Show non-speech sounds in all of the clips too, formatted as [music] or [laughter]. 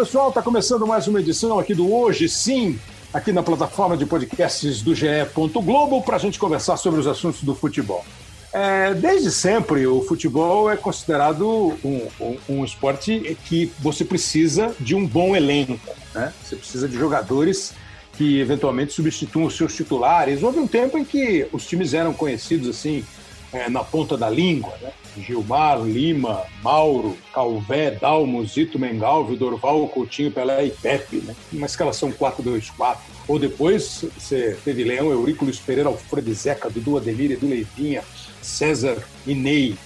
Pessoal. Está começando mais uma edição aqui do Hoje Sim, aqui na plataforma de podcasts do GE. Globo, para a gente conversar sobre os assuntos do futebol. É, desde sempre, o futebol é considerado um, um, um, esporte que você precisa de um bom elenco. Né? Você precisa de jogadores que eventualmente substituam os seus titulares. Houve um tempo em que os times eram conhecidos assim é, na ponta da língua, né? Gilmar, Lima, Mauro, Calvé, Dalmo, Zito Mengalvio, Dorval, Coutinho, Pelé e Pepe, né? Uma escalação 4-2-4. Ou depois você teve Leão, Eurico, Luiz Pereira, Alfredo Zeca, Dudu Ademir, Edu Leivinha, César e Ney.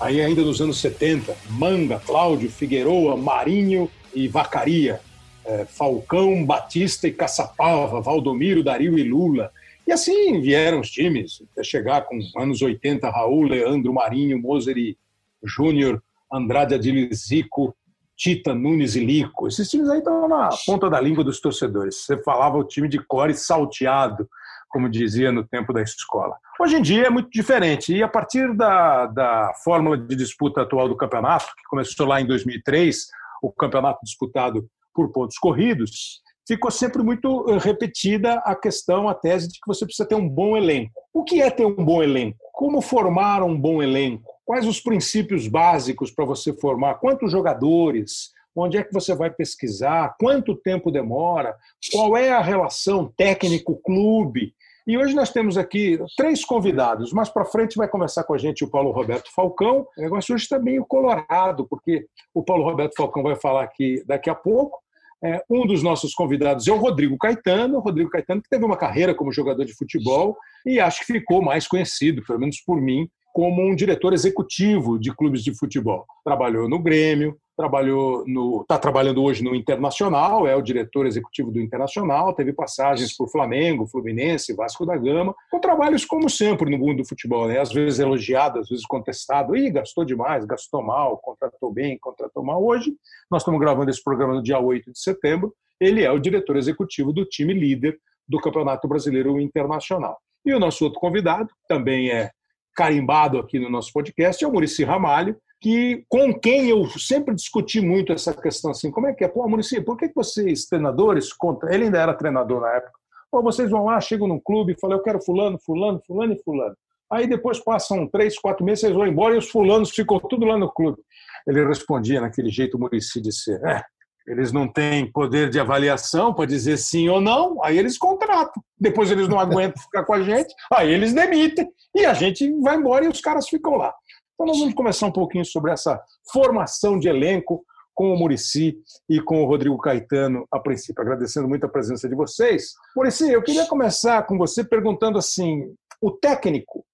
Aí ainda nos anos 70, Manga, Cláudio, Figueroa, Marinho e Vacaria. É, Falcão, Batista e Caçapava, Valdomiro, Dario e Lula. E assim vieram os times, até chegar com anos 80, Raul, Leandro, Marinho, Mozeri Júnior, Andrade Adilizico, Tita, Nunes e Lico. Esses times aí estão na ponta da língua dos torcedores. Você falava o time de core salteado, como dizia no tempo da escola. Hoje em dia é muito diferente. E a partir da, da fórmula de disputa atual do campeonato, que começou lá em 2003, o campeonato disputado por pontos corridos, ficou sempre muito eh, repetida a questão, a tese de que você precisa ter um bom elenco. O que é ter um bom elenco? Como formar um bom elenco? Quais os princípios básicos para você formar? Quantos jogadores? Onde é que você vai pesquisar? Quanto tempo demora? Qual é a relação técnico-clube? E hoje nós temos aqui três convidados. Mais para frente vai conversar com a gente o Paulo Roberto Falcão. O negócio hoje está meio colorado, porque o Paulo Roberto Falcão vai falar aqui daqui a pouco. É, um dos nossos convidados é o Rodrigo Caetano. O Rodrigo Caetano que teve uma carreira como jogador de futebol e acho que ficou mais conhecido, pelo menos por mim, como um diretor executivo de clubes de futebol. Trabalhou no Grêmio, trabalhou no está trabalhando hoje no Internacional, é o diretor executivo do Internacional, teve passagens por Flamengo, Fluminense, Vasco da Gama, com trabalhos como sempre no mundo do futebol, né? Às vezes elogiado, às vezes contestado. Ih, gastou demais, gastou mal, contratou bem, contratou mal. Hoje nós estamos gravando esse programa no dia 8 de setembro. Ele é o diretor executivo do time líder do Campeonato Brasileiro Internacional. E o nosso outro convidado também é carimbado aqui no nosso podcast é o Murici Ramalho, que com quem eu sempre discuti muito essa questão assim, como é que é? Pô, Murici, por que vocês, treinadores, contra... ele ainda era treinador na época, Pô, vocês vão lá, chegam num clube e falam, eu quero fulano, fulano, fulano e fulano. Aí depois passam três, quatro meses, vocês vão embora e os fulanos ficam tudo lá no clube. Ele respondia naquele jeito Murici de ser, é, eles não têm poder de avaliação para dizer sim ou não, aí eles contratam. Depois eles não aguentam ficar com a gente, aí eles demitem e a gente vai embora e os caras ficam lá. Então nós vamos começar um pouquinho sobre essa formação de elenco com o Murici e com o Rodrigo Caetano, a princípio. Agradecendo muito a presença de vocês. Murici, eu queria começar com você perguntando assim: o técnico,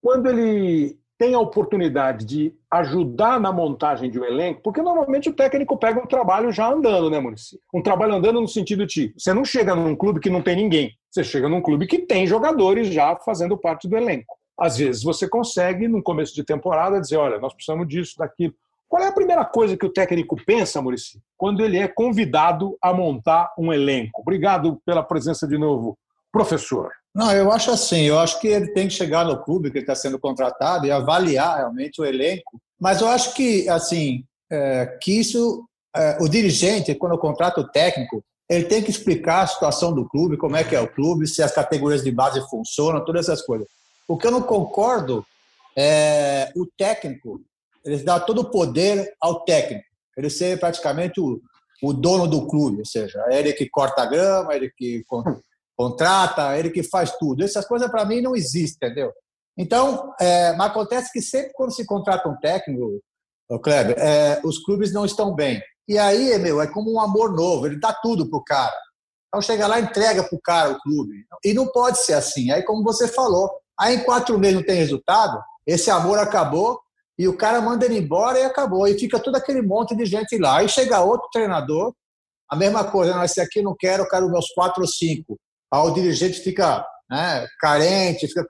quando ele tem a oportunidade de ajudar na montagem de um elenco, porque normalmente o técnico pega um trabalho já andando, né, Murici? Um trabalho andando no sentido de você não chega num clube que não tem ninguém, você chega num clube que tem jogadores já fazendo parte do elenco. Às vezes você consegue, no começo de temporada, dizer: olha, nós precisamos disso, daquilo. Qual é a primeira coisa que o técnico pensa, Murici, quando ele é convidado a montar um elenco? Obrigado pela presença de novo, professor. Não, eu acho assim, eu acho que ele tem que chegar no clube que está sendo contratado e avaliar realmente o elenco. Mas eu acho que, assim, é, que isso, é, o dirigente, quando contrata o técnico, ele tem que explicar a situação do clube, como é que é o clube, se as categorias de base funcionam, todas essas coisas. O que eu não concordo é o técnico, ele dá todo o poder ao técnico, ele ser praticamente o, o dono do clube, ou seja, é ele que corta a grama, é ele que [laughs] contrata, ele que faz tudo. Essas coisas para mim não existem, entendeu? Então, é, mas acontece que sempre quando se contrata um técnico, o Kleber, é, os clubes não estão bem. E aí, meu, é como um amor novo, ele dá tudo pro cara. Então chega lá, entrega pro cara o clube. E não pode ser assim. Aí, como você falou, aí em quatro meses não tem resultado, esse amor acabou e o cara manda ele embora e acabou. E fica todo aquele monte de gente lá. Aí chega outro treinador, a mesma coisa, não, esse aqui não quero, eu quero meus quatro ou cinco. Aí o dirigente fica né, carente, fica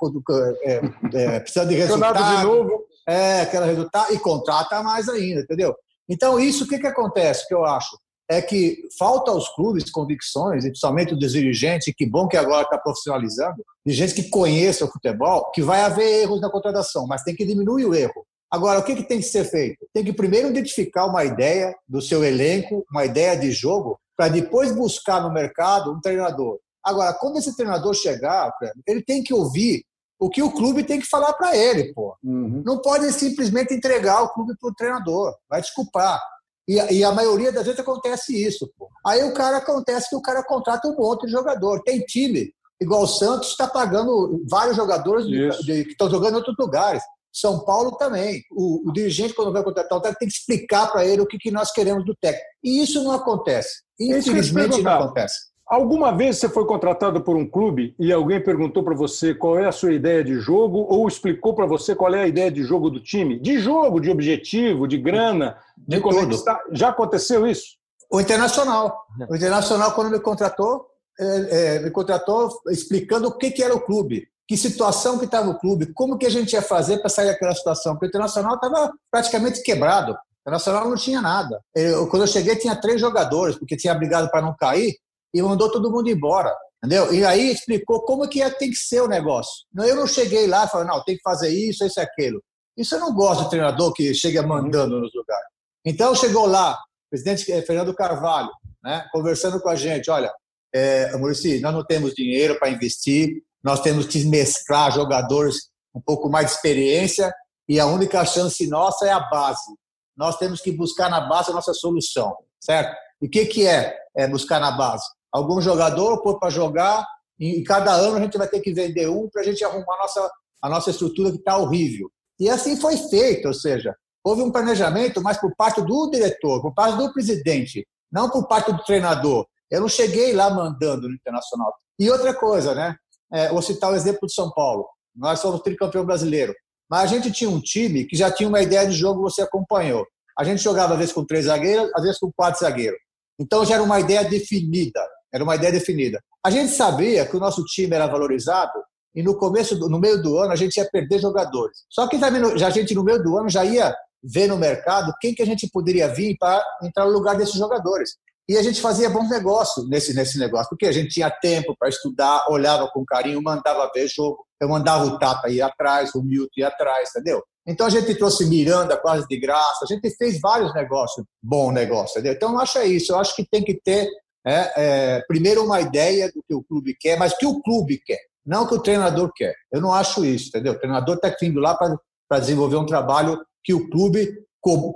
é, é, precisando de [laughs] resultado. de novo. É, aquela resultado e contrata mais ainda, entendeu? Então, isso o que, que acontece, que eu acho? É que falta aos clubes convicções, e principalmente dos dirigentes, que bom que agora está profissionalizando, dirigentes que conheçam o futebol, que vai haver erros na contratação, mas tem que diminuir o erro. Agora, o que, que tem que ser feito? Tem que primeiro identificar uma ideia do seu elenco, uma ideia de jogo, para depois buscar no mercado um treinador. Agora, quando esse treinador chegar, ele tem que ouvir o que o clube tem que falar para ele, pô. Uhum. Não pode simplesmente entregar o clube para o treinador. Vai desculpar. E, e, a maioria das vezes acontece isso. Pô. Aí o cara acontece que o cara contrata um de jogador. Tem time, igual o Santos, está pagando vários jogadores de, de, que estão jogando em outros lugares. São Paulo também. O, o dirigente, quando vai contratar o técnico, tem que explicar para ele o que, que nós queremos do técnico. E isso não acontece. Infelizmente não acontece. Alguma vez você foi contratado por um clube e alguém perguntou para você qual é a sua ideia de jogo ou explicou para você qual é a ideia de jogo do time? De jogo, de objetivo, de grana, de, de conquistar. Já aconteceu isso? O Internacional. O Internacional, quando me contratou, é, é, me contratou explicando o que, que era o clube, que situação que estava o clube, como que a gente ia fazer para sair daquela situação. Porque o Internacional estava praticamente quebrado. O Internacional não tinha nada. Eu, quando eu cheguei, tinha três jogadores, porque tinha brigado para não cair e mandou todo mundo embora. Entendeu? E aí explicou como que tem que ser o negócio. Eu não cheguei lá e falei, não, tem que fazer isso, isso e aquilo. Isso eu não gosto de treinador que chega mandando nos lugares. Então chegou lá, o presidente eh, Fernando Carvalho, né, conversando com a gente, olha, é, Murici, nós não temos dinheiro para investir, nós temos que mesclar jogadores um pouco mais de experiência e a única chance nossa é a base. Nós temos que buscar na base a nossa solução, certo? E o que, que é, é buscar na base? Algum jogador pôr para jogar e cada ano a gente vai ter que vender um para a gente arrumar a nossa, a nossa estrutura que está horrível. E assim foi feito, ou seja, houve um planejamento, mas por parte do diretor, por parte do presidente, não por parte do treinador. Eu não cheguei lá mandando no Internacional. E outra coisa, né? É, vou citar o exemplo de São Paulo. Nós somos tricampeão brasileiro. Mas a gente tinha um time que já tinha uma ideia de jogo, você acompanhou. A gente jogava às vezes com três zagueiros, às vezes com quatro zagueiros. Então já era uma ideia definida. Era uma ideia definida. A gente sabia que o nosso time era valorizado e no começo, no meio do ano, a gente ia perder jogadores. Só que já a gente, no meio do ano, já ia ver no mercado quem que a gente poderia vir para entrar no lugar desses jogadores. E a gente fazia bom negócio nesse, nesse negócio, porque a gente tinha tempo para estudar, olhava com carinho, mandava ver jogo. Eu mandava o Tata ir atrás, o Milton ir atrás, entendeu? Então a gente trouxe Miranda quase de graça, a gente fez vários negócios, bom negócio, entendeu? Então eu acho é isso, eu acho que tem que ter é, é, primeiro uma ideia do que o clube quer, mas que o clube quer, não que o treinador quer. Eu não acho isso, entendeu? O treinador está vindo lá para desenvolver um trabalho que o clube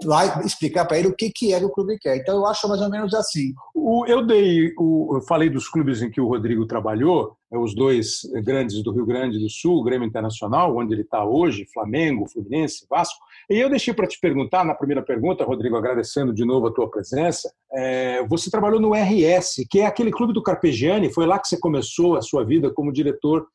vai explicar para ele o que, que é o clube quer. Então eu acho mais ou menos assim. O, eu dei, o, eu falei dos clubes em que o Rodrigo trabalhou, é os dois grandes do Rio Grande do Sul, o Grêmio Internacional, onde ele está hoje, Flamengo, Fluminense, Vasco. E eu deixei para te perguntar na primeira pergunta, Rodrigo, agradecendo de novo a tua presença. É, você trabalhou no RS, que é aquele clube do Carpegiani, foi lá que você começou a sua vida como diretor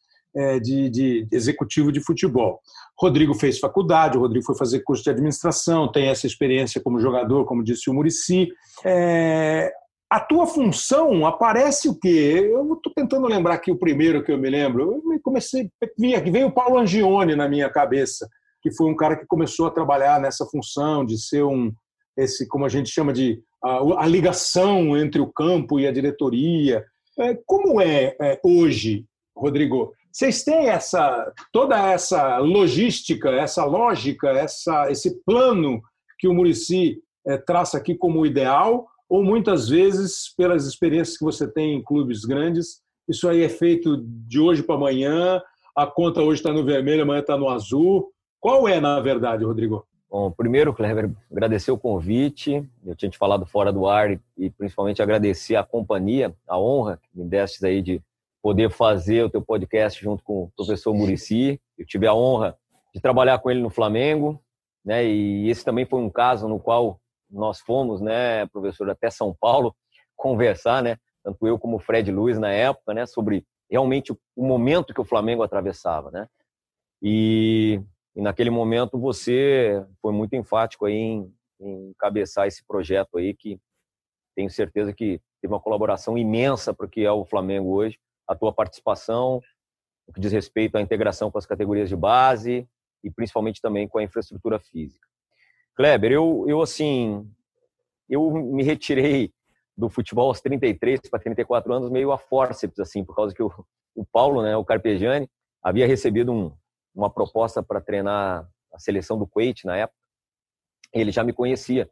de, de, executivo de futebol. Rodrigo fez faculdade, o Rodrigo foi fazer curso de administração, tem essa experiência como jogador, como disse o Murici. É, a tua função aparece o quê? Eu estou tentando lembrar aqui o primeiro que eu me lembro. Eu comecei, veio o Paulo Angione na minha cabeça, que foi um cara que começou a trabalhar nessa função de ser um, esse, como a gente chama de a, a ligação entre o campo e a diretoria. É, como é, é hoje, Rodrigo, vocês têm essa toda essa logística, essa lógica, essa, esse plano que o Murici é, traça aqui como ideal, ou muitas vezes, pelas experiências que você tem em clubes grandes, isso aí é feito de hoje para amanhã, a conta hoje está no vermelho, amanhã está no azul. Qual é, na verdade, Rodrigo? Bom, primeiro, Clever, agradecer o convite. Eu tinha te falado fora do ar e principalmente agradecer a companhia, a honra que me destes aí de poder fazer o teu podcast junto com o professor Murici. Eu tive a honra de trabalhar com ele no Flamengo, né? E esse também foi um caso no qual nós fomos, né, professor, até São Paulo [laughs] conversar, né? Tanto eu como o Fred Luiz na época, né, sobre realmente o momento que o Flamengo atravessava, né? E, e naquele momento você foi muito enfático aí em, em encabeçar esse projeto aí que tenho certeza que teve uma colaboração imensa para o que é o Flamengo hoje a tua participação no que diz respeito à integração com as categorias de base e principalmente também com a infraestrutura física. Kleber, eu, eu assim, eu me retirei do futebol aos 33 para 34 anos meio a forceps, assim, por causa que o, o Paulo, né, o Carpegiani, havia recebido um, uma proposta para treinar a seleção do Kuwait na época. Ele já me conhecia.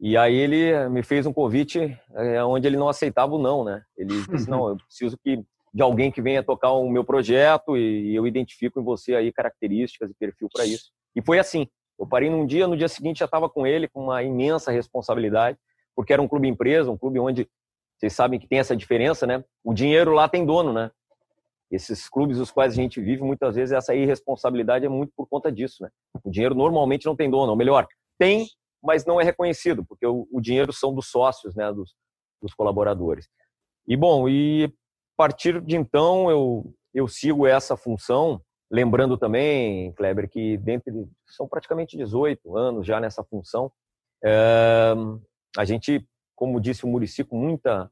E aí ele me fez um convite é, onde ele não aceitava o não, né? Ele disse, não, eu preciso que de alguém que venha tocar o meu projeto e eu identifico em você aí características e perfil para isso. E foi assim. Eu parei num dia, no dia seguinte já estava com ele com uma imensa responsabilidade, porque era um clube empresa, um clube onde vocês sabem que tem essa diferença, né? O dinheiro lá tem dono, né? Esses clubes os quais a gente vive, muitas vezes essa irresponsabilidade é muito por conta disso, né? O dinheiro normalmente não tem dono, ou melhor, tem, mas não é reconhecido, porque o, o dinheiro são dos sócios, né? Dos, dos colaboradores. E bom, e a partir de então eu, eu sigo essa função Lembrando também, Kleber, que dentro de, são praticamente 18 anos já nessa função. É, a gente, como disse o Murici, com muita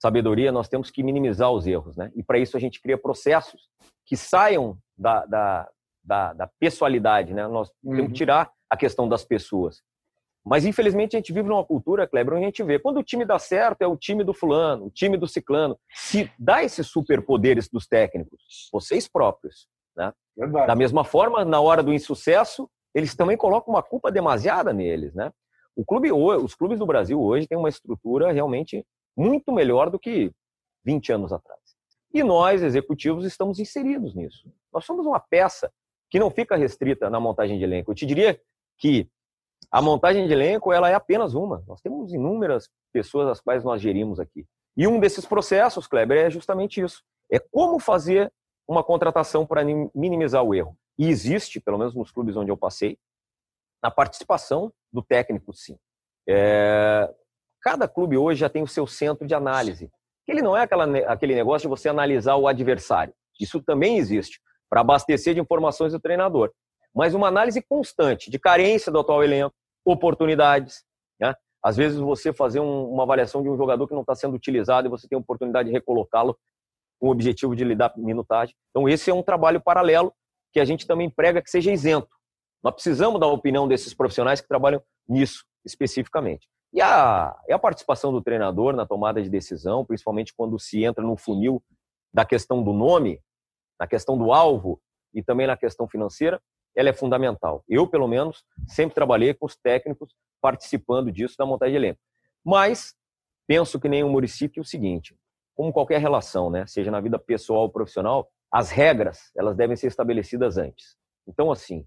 sabedoria, nós temos que minimizar os erros. Né? E para isso a gente cria processos que saiam da, da, da, da pessoalidade. Né? Nós uhum. temos que uhum. tirar a questão das pessoas. Mas, infelizmente, a gente vive numa cultura, Kleber, onde a gente vê quando o time dá certo é o time do fulano, o time do ciclano. Se dá esses superpoderes dos técnicos, vocês próprios, né? Da mesma forma, na hora do insucesso, eles também colocam uma culpa demasiada neles. Né? O clube, os clubes do Brasil hoje têm uma estrutura realmente muito melhor do que 20 anos atrás. E nós, executivos, estamos inseridos nisso. Nós somos uma peça que não fica restrita na montagem de elenco. Eu te diria que a montagem de elenco ela é apenas uma. Nós temos inúmeras pessoas as quais nós gerimos aqui. E um desses processos, Kleber, é justamente isso. É como fazer uma contratação para minimizar o erro. E existe, pelo menos nos clubes onde eu passei, a participação do técnico, sim. É... Cada clube hoje já tem o seu centro de análise. Ele não é aquela, aquele negócio de você analisar o adversário. Isso também existe, para abastecer de informações o treinador. Mas uma análise constante de carência do atual elenco, oportunidades. Né? Às vezes você fazer um, uma avaliação de um jogador que não está sendo utilizado e você tem a oportunidade de recolocá-lo com o objetivo de lhe dar minutagem. Então, esse é um trabalho paralelo que a gente também prega que seja isento. Nós precisamos da opinião desses profissionais que trabalham nisso especificamente. E a, e a participação do treinador na tomada de decisão, principalmente quando se entra no funil da questão do nome, na questão do alvo e também na questão financeira, ela é fundamental. Eu, pelo menos, sempre trabalhei com os técnicos participando disso da montagem de elenco. Mas penso que nem o Murici que é o seguinte: como qualquer relação, né? seja na vida pessoal ou profissional, as regras elas devem ser estabelecidas antes. Então, assim,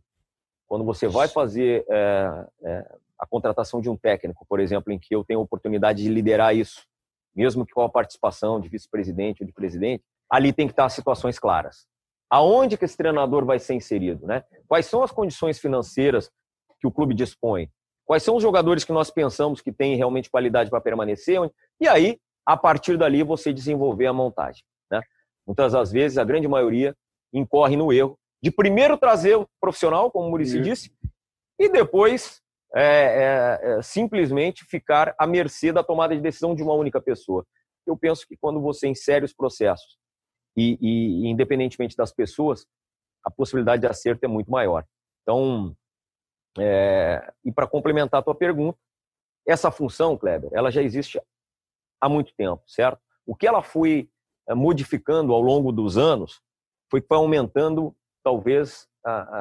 quando você vai fazer é, é, a contratação de um técnico, por exemplo, em que eu tenho a oportunidade de liderar isso, mesmo que com a participação de vice-presidente ou de presidente, ali tem que estar as situações claras. Aonde que esse treinador vai ser inserido? Né? Quais são as condições financeiras que o clube dispõe? Quais são os jogadores que nós pensamos que têm realmente qualidade para permanecer? E aí, a partir dali você desenvolver a montagem. Né? Muitas das vezes, a grande maioria incorre no erro de primeiro trazer o profissional, como o Murici disse, e depois é, é, é, simplesmente ficar à mercê da tomada de decisão de uma única pessoa. Eu penso que quando você insere os processos e, e, independentemente das pessoas, a possibilidade de acerto é muito maior. Então, é, e para complementar a tua pergunta, essa função, Kleber, ela já existe há muito tempo, certo? O que ela foi eh, modificando ao longo dos anos foi foi aumentando, talvez,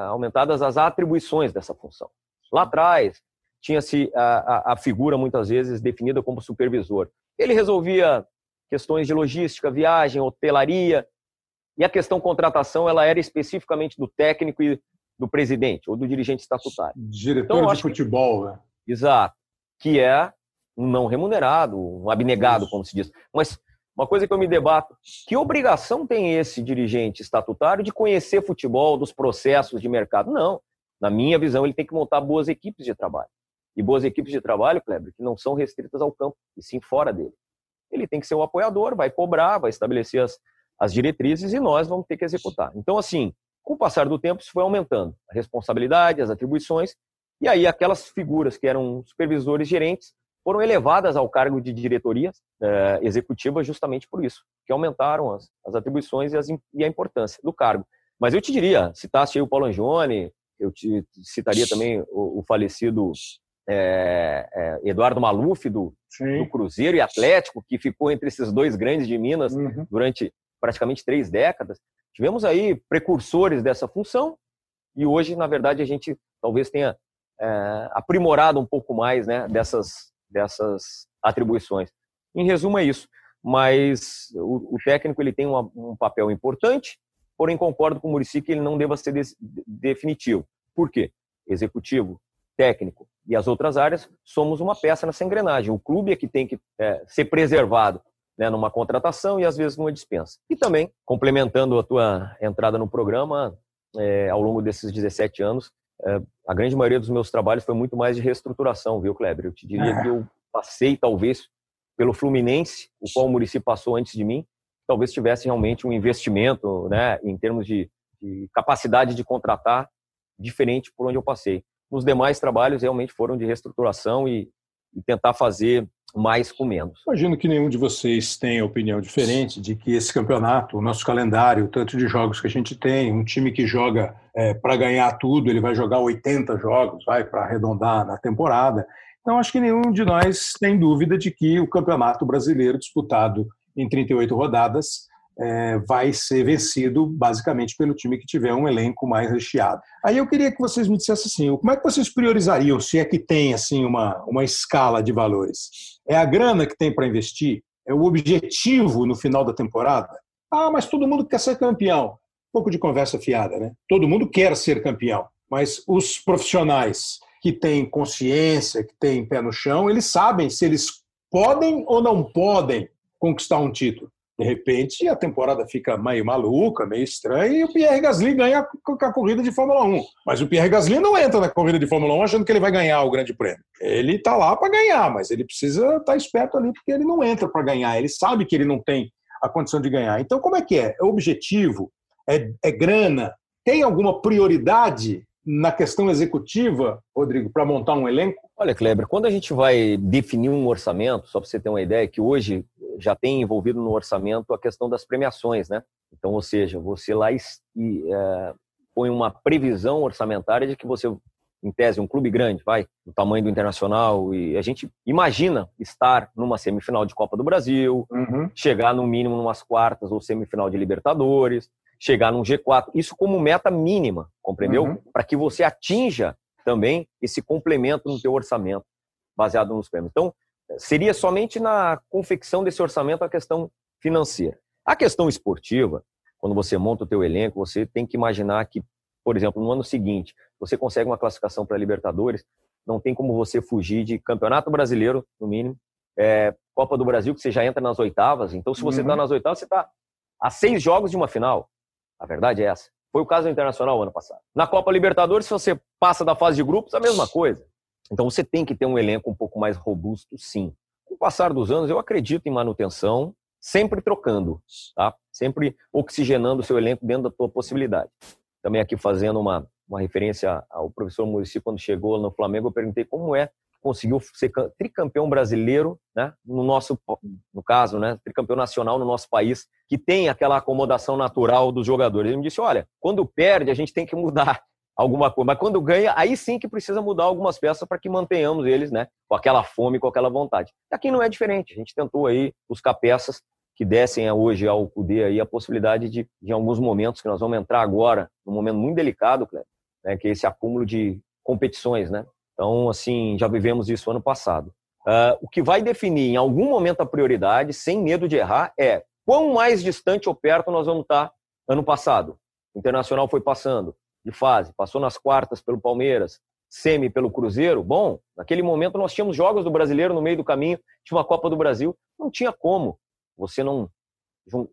aumentadas as atribuições dessa função. Lá atrás, tinha-se a, a, a, figura, muitas vezes, definida como supervisor. Ele resolvia questões de logística, viagem, hotelaria, e a questão contratação ela era especificamente do técnico e do presidente ou do dirigente estatutário. Diretor então, de futebol, que... né? Exato. Que é um não remunerado, um abnegado, como se diz. Mas uma coisa que eu me debato, que obrigação tem esse dirigente estatutário de conhecer futebol, dos processos de mercado? Não. Na minha visão, ele tem que montar boas equipes de trabalho. E boas equipes de trabalho, Kleber, que não são restritas ao campo, e sim fora dele. Ele tem que ser o apoiador, vai cobrar, vai estabelecer as, as diretrizes e nós vamos ter que executar. Então, assim, com o passar do tempo, isso foi aumentando. A responsabilidade, as atribuições, e aí aquelas figuras que eram supervisores gerentes foram elevadas ao cargo de diretoria eh, executiva justamente por isso, que aumentaram as, as atribuições e, as, e, a importância do cargo. Mas eu te diria, citaste aí o Paulo Angione, eu te citaria também o, o falecido é, é, Eduardo Maluf, do, do, Cruzeiro e Atlético, que ficou entre esses dois grandes de Minas uhum. durante praticamente três décadas. Tivemos aí precursores dessa função e hoje, na verdade, a gente talvez tenha é, aprimorado um pouco mais né, dessas, dessas atribuições. Em resumo, é isso. Mas o, o técnico ele tem uma, um papel importante, porém concordo com o Murici que ele não deva ser de, definitivo. Por quê? Executivo, técnico e as outras áreas, somos uma peça nessa engrenagem. O clube é que tem que é, ser preservado né, numa contratação e às vezes numa dispensa. E também, complementando a tua entrada no programa, é, ao longo desses 17 anos, é, a grande maioria dos meus trabalhos foi muito mais de reestruturação, viu, Kleber? Eu te diria que eu passei, talvez, pelo Fluminense, o qual o Murici passou antes de mim, talvez tivesse realmente um investimento, né, em termos de, de capacidade de contratar diferente por onde eu passei. Nos demais trabalhos realmente foram de reestruturação e, e tentar fazer mais com menos. Imagino que nenhum de vocês tenha opinião diferente de que esse campeonato, o nosso calendário, tanto de jogos que a gente tem, um time que joga é, para ganhar tudo, ele vai jogar 80 jogos, vai para arredondar na temporada. Então, acho que nenhum de nós tem dúvida de que o campeonato brasileiro disputado em 38 rodadas é, vai ser vencido basicamente pelo time que tiver um elenco mais recheado. Aí eu queria que vocês me dissessem assim, como é que vocês priorizariam, se é que tem assim uma, uma escala de valores? É a grana que tem para investir? É o objetivo no final da temporada? Ah, mas todo mundo quer ser campeão. Um pouco de conversa fiada, né? Todo mundo quer ser campeão, mas os profissionais que têm consciência, que têm pé no chão, eles sabem se eles podem ou não podem conquistar um título. De repente, a temporada fica meio maluca, meio estranha, e o Pierre Gasly ganha a corrida de Fórmula 1. Mas o Pierre Gasly não entra na corrida de Fórmula 1 achando que ele vai ganhar o Grande Prêmio. Ele está lá para ganhar, mas ele precisa estar tá esperto ali, porque ele não entra para ganhar. Ele sabe que ele não tem a condição de ganhar. Então, como é que é? É objetivo? É, é grana? Tem alguma prioridade na questão executiva, Rodrigo, para montar um elenco? Olha, Kleber, quando a gente vai definir um orçamento, só para você ter uma ideia, que hoje já tem envolvido no orçamento a questão das premiações, né? Então, ou seja, você lá e, é, põe uma previsão orçamentária de que você, em tese, um clube grande, vai, do tamanho do Internacional, e a gente imagina estar numa semifinal de Copa do Brasil, uhum. chegar no mínimo numas quartas ou semifinal de Libertadores, chegar num G4, isso como meta mínima, compreendeu? Uhum. Para que você atinja também esse complemento no teu orçamento, baseado nos prêmios. Então, seria somente na confecção desse orçamento a questão financeira. A questão esportiva, quando você monta o teu elenco, você tem que imaginar que, por exemplo, no ano seguinte, você consegue uma classificação para a Libertadores, não tem como você fugir de Campeonato Brasileiro, no mínimo, é, Copa do Brasil, que você já entra nas oitavas. Então, se você está uhum. nas oitavas, você está a seis jogos de uma final. A verdade é essa. Foi o caso do Internacional ano passado. Na Copa Libertadores, se você passa da fase de grupos, a mesma coisa. Então você tem que ter um elenco um pouco mais robusto, sim. Com o passar dos anos, eu acredito em manutenção, sempre trocando, tá? Sempre oxigenando o seu elenco dentro da tua possibilidade. Também aqui fazendo uma, uma referência ao professor Murici quando chegou no Flamengo, eu perguntei como é conseguiu ser tricampeão brasileiro, né, no nosso, no caso, né, tricampeão nacional no nosso país, que tem aquela acomodação natural dos jogadores. Ele me disse, olha, quando perde a gente tem que mudar alguma coisa, mas quando ganha, aí sim que precisa mudar algumas peças para que mantenhamos eles, né, com aquela fome, com aquela vontade. Aqui não é diferente. A gente tentou aí buscar peças que dessem hoje ao CUDE aí a possibilidade de, de alguns momentos que nós vamos entrar agora, num momento muito delicado, Cleber, né, que é esse acúmulo de competições, né? Então, assim, já vivemos isso ano passado. Uh, o que vai definir em algum momento a prioridade, sem medo de errar, é quão mais distante ou perto nós vamos estar ano passado. O Internacional foi passando de fase, passou nas quartas pelo Palmeiras, semi pelo Cruzeiro. Bom, naquele momento nós tínhamos jogos do brasileiro no meio do caminho, tinha uma Copa do Brasil, não tinha como você não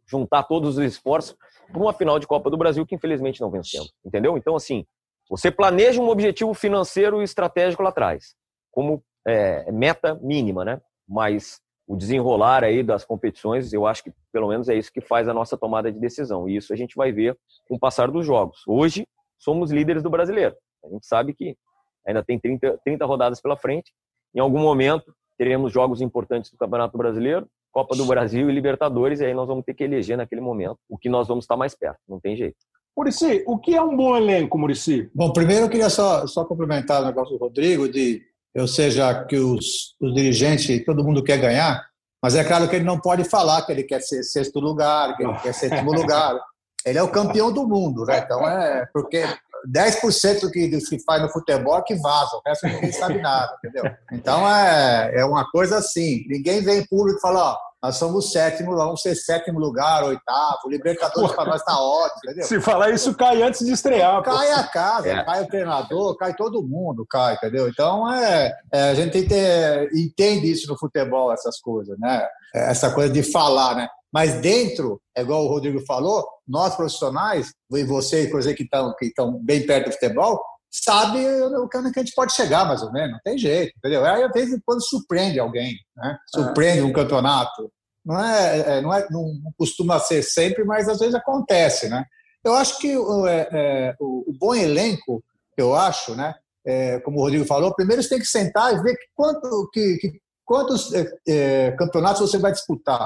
juntar todos os esforços para uma final de Copa do Brasil que infelizmente não vencemos, entendeu? Então, assim, você planeja um objetivo financeiro e estratégico lá atrás, como é, meta mínima, né? Mas o desenrolar aí das competições, eu acho que pelo menos é isso que faz a nossa tomada de decisão. E isso a gente vai ver com o passar dos jogos. Hoje, somos líderes do brasileiro. A gente sabe que ainda tem 30, 30 rodadas pela frente. Em algum momento, teremos jogos importantes do Campeonato Brasileiro, Copa do Brasil e Libertadores, e aí nós vamos ter que eleger naquele momento o que nós vamos estar mais perto. Não tem jeito. Murici, o que é um bom elenco, Murici? Bom, primeiro eu queria só, só complementar o negócio do Rodrigo, de, ou seja, que os, os dirigentes, todo mundo quer ganhar, mas é claro que ele não pode falar que ele quer ser sexto lugar, que ele quer sétimo [laughs] lugar. Ele é o campeão do mundo, né? Então é porque 10% do que se faz no futebol é que vaza, o resto ninguém sabe nada, entendeu? Então é, é uma coisa assim, ninguém vem em público e fala, ó, nós somos sétimo, vamos ser sétimo lugar, oitavo, Libertadores para nós está ótimo, entendeu? Se falar isso, cai antes de estrear. Cai pô. a casa, é. cai o treinador, cai todo mundo, cai, entendeu? Então, é, é, a gente tem que ter, entende isso no futebol, essas coisas, né? Essa coisa de falar, né? Mas dentro, é igual o Rodrigo falou, nós profissionais, e vocês, por exemplo, que estão que bem perto do futebol, sabe o que a gente pode chegar, mais ou menos. Não tem jeito, entendeu? Aí, às vezes, quando surpreende alguém, né? surpreende é. um campeonato. Não, é, é, não, é, não costuma ser sempre, mas às vezes acontece, né? Eu acho que é, é, o, o, bom elenco, eu acho, né? É, como o Rodrigo falou, primeiro você tem que sentar e ver que quanto, que, que quantos campeonatos você vai disputar.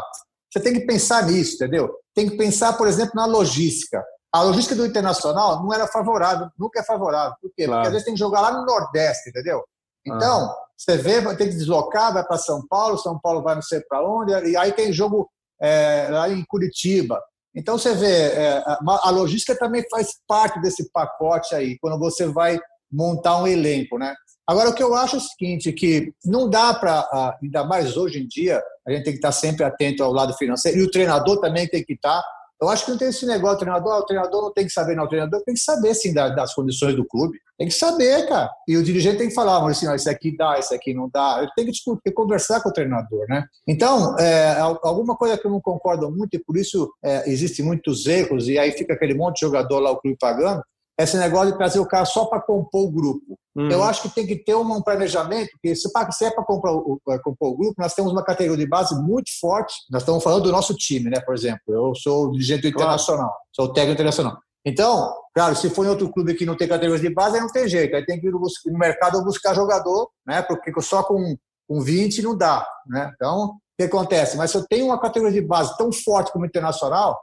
Você tem que pensar nisso, entendeu? Tem que pensar, por exemplo, na logística. A logística do Internacional não era favorável, nunca é favorável. Por quê? Claro. Porque às vezes tem que jogar lá no Nordeste, entendeu? Então, ah. você vê, ter que deslocar, vai para São Paulo, São Paulo vai não sei para onde, e aí tem jogo é, lá em Curitiba. Então, você vê, é, a logística também faz parte desse pacote aí, quando você vai montar um elenco, né? Agora, o que eu acho é o seguinte, que não dá para, ainda mais hoje em dia, a gente tem que estar sempre atento ao lado financeiro, e o treinador também tem que estar. Eu acho que não tem esse negócio, o treinador, o treinador não tem que saber, não, o treinador tem que saber, sim, das, condições do clube. Tem que saber, cara. E o dirigente tem que falar, Maurício, não, isso aqui dá, isso aqui não dá. Ele tem que conversar com o treinador, né? Então, é, alguma coisa que eu não concordo muito, e por isso é, existem muitos erros, e aí fica aquele monte de jogador lá, o clube pagando, esse negócio de trazer o cara só para compor o grupo. Uhum. Eu acho que tem que ter um planejamento, porque se, se é para compor, o grupo, nós temos uma categoria de base muito forte. Nós estamos falando do nosso time, né? Por exemplo, eu sou dirigente claro. internacional, sou técnico internacional. Então, claro, se for em outro clube que não tem categorias de base, aí não tem jeito. Aí tem que ir no mercado buscar jogador, né? Porque só com, com 20 não dá, né? Então, o que acontece? Mas se eu tenho uma categoria de base tão forte como internacional,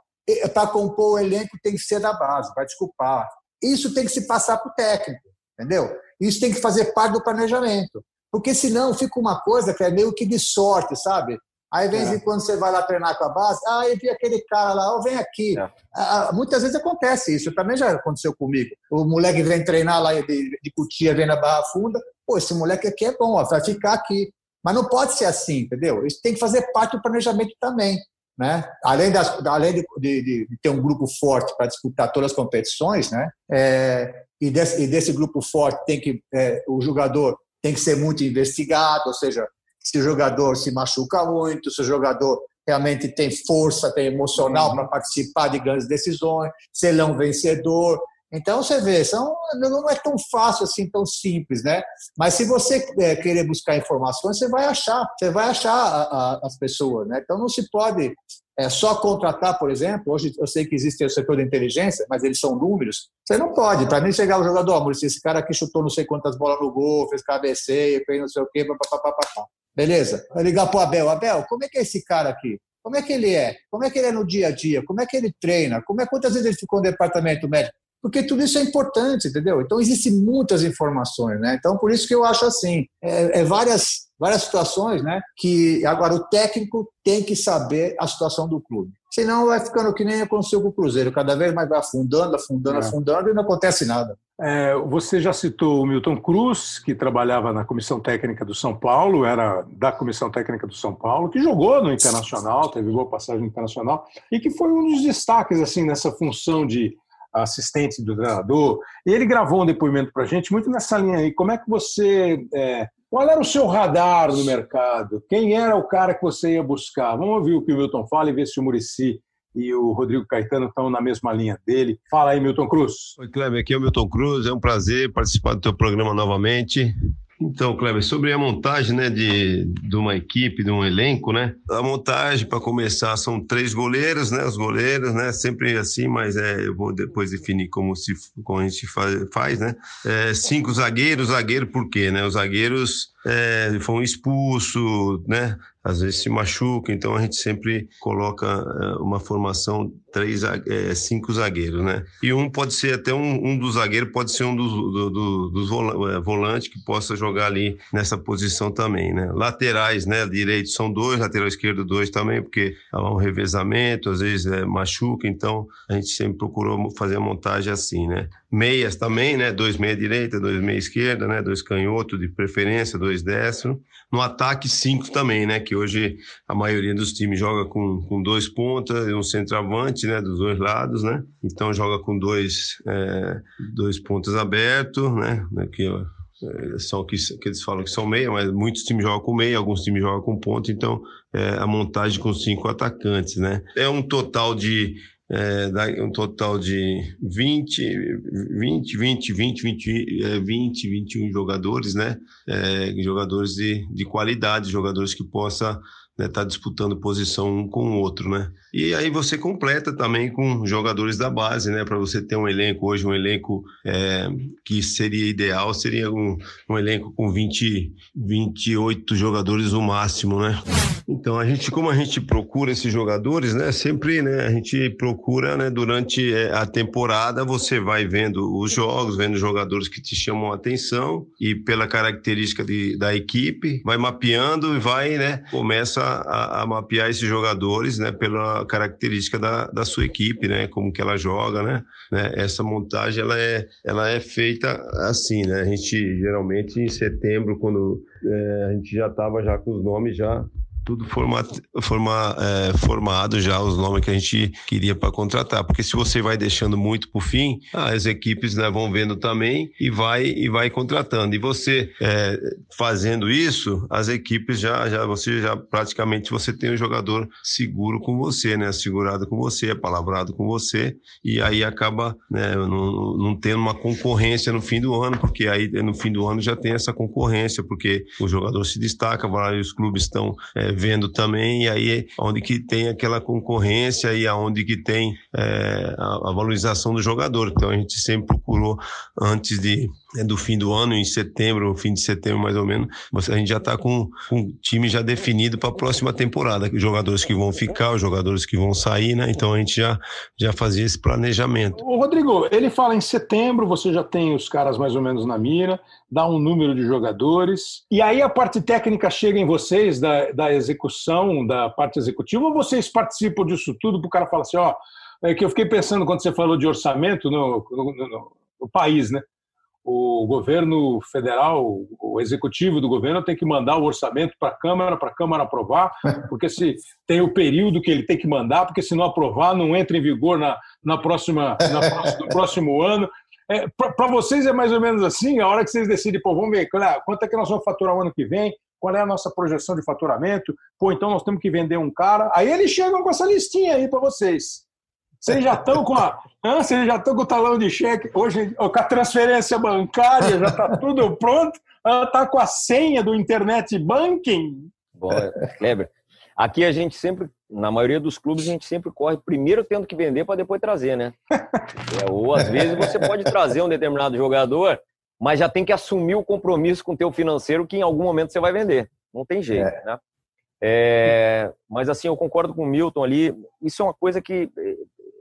para compor o elenco tem que ser da base, vai desculpar. Isso tem que se passar para o técnico, entendeu? Isso tem que fazer parte do planejamento. Porque senão fica uma coisa que é meio que de sorte, sabe? Aí, de vez em é. quando, você vai lá treinar com a base, ah, eu vi aquele cara lá, oh, vem aqui. É. Ah, muitas vezes acontece isso, também já aconteceu comigo. O moleque vem treinar lá de, de Cutia, vem na Barra Funda, pô, esse moleque aqui é bom, ó, vai ficar aqui. Mas não pode ser assim, entendeu? Isso tem que fazer parte do planejamento também. Né? Além, das, além de, de, de, ter um grupo forte para disputar todas as competições, né? É, e, desse, e, desse, grupo forte tem que é, o jogador tem que ser muito investigado, ou seja, se o jogador se machuca muito, se o jogador realmente tem força, tem emocional uhum. para participar de grandes decisões, se ele é um vencedor. Então você vê, são, não é tão fácil assim, tão simples, né? Mas se você é, querer buscar informações, você vai achar, você vai achar a, a, as pessoas, né? Então não se pode é, só contratar, por exemplo. Hoje eu sei que existe o setor da inteligência, mas eles são números. Você não pode. Para mim chegar o jogador, amor, esse cara aqui chutou não sei quantas bolas no gol, fez cabeceio, fez não sei o quê, papapá. Beleza? Vai ligar para o Abel. Abel, como é que é esse cara aqui? Como é que ele é? Como é que ele é no dia a dia? Como é que ele treina? Como é quantas vezes ele ficou no departamento médico? Porque tudo isso é importante, entendeu? Então, existem muitas informações, né? Então, por isso que eu acho assim, é, é várias, várias situações, né? Que agora o técnico tem que saber a situação do clube. Senão vai ficando que nem aconteceu com o Cruzeiro, cada vez mais vai afundando, afundando, é. afundando e não acontece nada. É, você já citou o Milton Cruz, que trabalhava na comissão técnica do São Paulo, era da comissão técnica do São Paulo, que jogou no Internacional, teve boa passagem no Internacional, e que foi um dos destaques assim nessa função de assistente do treinador, e ele gravou um depoimento para a gente muito nessa linha aí. Como é que você. É, qual era o seu radar no mercado? Quem era o cara que você ia buscar? Vamos ouvir o que o Milton fala e ver se o Murici e o Rodrigo Caetano estão na mesma linha dele. Fala aí, Milton Cruz. Oi, Kleber, aqui é o Milton Cruz. É um prazer participar do teu programa novamente. Então, Kleber, sobre a montagem né, de, de uma equipe, de um elenco, né? A montagem, para começar, são três goleiros, né? Os goleiros, né? Sempre assim, mas é, eu vou depois definir como, se, como a gente faz, né? É, cinco zagueiros, zagueiro por quê, né? Os zagueiros é, foram expulsos, né? Às vezes se machuca, então a gente sempre coloca é, uma formação três, é, cinco zagueiros, né? E um pode ser até um, um dos zagueiros, pode ser um dos, do, do, dos é, volantes que possa jogar ali nessa posição também, né? Laterais, né? Direito são dois, lateral esquerdo dois também, porque há um revezamento, às vezes é, machuca, então a gente sempre procurou fazer a montagem assim, né? Meias também, né? Dois meia direita, dois meia esquerda, né? Dois canhoto de preferência, dois destro. No ataque, cinco também, né? Que hoje a maioria dos times joga com, com dois pontas e um centroavante, né? Dos dois lados, né? Então joga com dois, é, dois pontas abertos, né? Que, é, são que, que eles falam que são meia, mas muitos times jogam com meia, alguns times jogam com ponta, então é, a montagem com cinco atacantes, né? É um total de é, um total de 20, 20, 20, 20, 20, é, 20 21 jogadores, né? É, jogadores de, de qualidade, jogadores que possa estar né, tá disputando posição um com o outro, né? E aí você completa também com jogadores da base, né? Para você ter um elenco hoje, um elenco é, que seria ideal, seria um, um elenco com 20, 28 jogadores no máximo, né? Então a gente, como a gente procura esses jogadores, né? Sempre, né? A gente procura, né? Durante é, a temporada você vai vendo os jogos, vendo jogadores que te chamam a atenção e pela característica de, da equipe, vai mapeando e vai, né? Começa a, a mapear esses jogadores, né? Pela característica da, da sua equipe, né? Como que ela joga, né? né? Essa montagem ela é, ela é feita assim, né? A gente geralmente em setembro, quando é, a gente já estava já com os nomes já tudo forma, forma, é, formado já os nomes que a gente queria para contratar. Porque se você vai deixando muito para o fim, as equipes né, vão vendo também e vai e vai contratando. E você é, fazendo isso, as equipes já, já você já praticamente você tem um jogador seguro com você, né? Segurado com você, palavrado com você, e aí acaba né, não, não tendo uma concorrência no fim do ano, porque aí no fim do ano já tem essa concorrência, porque o jogador se destaca, vários clubes estão é, vendo também, e aí onde que tem aquela concorrência e aonde que tem é, a, a, valorização do jogador. Então a gente sempre procurou, antes de, do fim do ano, em setembro, fim de setembro mais ou menos, a gente já está com, com o time já definido para a próxima temporada, os jogadores que vão ficar, os jogadores que vão sair, né? Então a gente já, já fazia esse planejamento. O Rodrigo, ele fala em setembro, você já tem os caras mais ou menos na mira, dá um número de jogadores, e aí a parte técnica chega em vocês da, da execução, da parte executiva, ou vocês participam disso tudo para o cara falar assim, ó, é que eu fiquei pensando quando você falou de orçamento no, no, no, no país, né? O governo federal, o executivo do governo tem que mandar o orçamento para a Câmara, para a Câmara aprovar, [laughs] porque se tem o período que ele tem que mandar, porque se não aprovar, não entra em vigor na, na próxima, na próxima, no próximo [laughs] ano. É, para vocês é mais ou menos assim, a hora que vocês decidem, pô, vamos ver, claro, quanto é que nós vamos faturar o ano que vem, qual é a nossa projeção de faturamento, pô, então nós temos que vender um cara. Aí eles chegam com essa listinha aí para vocês. Vocês já estão com a. Vocês já estão com o talão de cheque, hoje, com a transferência bancária, já está tudo pronto. Está com a senha do internet banking. Boa, Kleber. Aqui a gente sempre, na maioria dos clubes, a gente sempre corre primeiro tendo que vender para depois trazer, né? É, ou às vezes você pode trazer um determinado jogador, mas já tem que assumir o compromisso com o teu financeiro que em algum momento você vai vender. Não tem jeito, é. né? É, mas assim, eu concordo com o Milton ali. Isso é uma coisa que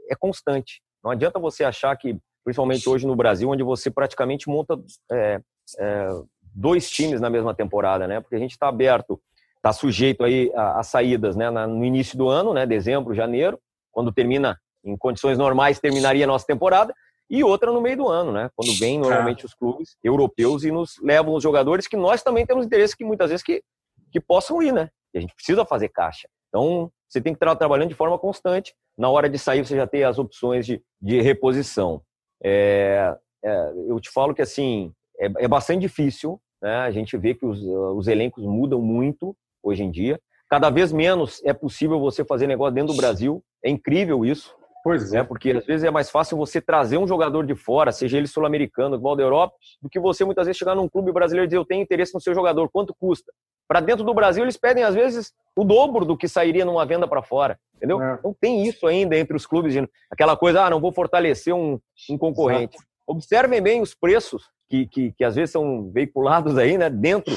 é constante. Não adianta você achar que, principalmente hoje no Brasil, onde você praticamente monta é, é, dois times na mesma temporada, né? Porque a gente está aberto está sujeito aí a, a saídas né, no início do ano, né, dezembro, janeiro, quando termina, em condições normais, terminaria a nossa temporada, e outra no meio do ano, né, quando vêm normalmente os clubes europeus e nos levam os jogadores que nós também temos interesse que muitas vezes que, que possam ir, né, e a gente precisa fazer caixa. Então, você tem que estar trabalhando de forma constante. Na hora de sair, você já tem as opções de, de reposição. É, é, eu te falo que, assim, é, é bastante difícil, né? A gente vê que os, os elencos mudam muito hoje em dia. Cada vez menos é possível você fazer negócio dentro do Brasil. É incrível isso. Pois é. Né? Porque às vezes é mais fácil você trazer um jogador de fora, seja ele sul-americano, igual da Europa, do que você muitas vezes chegar num clube brasileiro e dizer eu tenho interesse no seu jogador, quanto custa? Para dentro do Brasil eles pedem às vezes o dobro do que sairia numa venda para fora, entendeu? É. Não tem isso ainda entre os clubes, aquela coisa, ah, não vou fortalecer um, um concorrente. Exato. Observem bem os preços que, que, que, às vezes são veiculados aí, né, dentro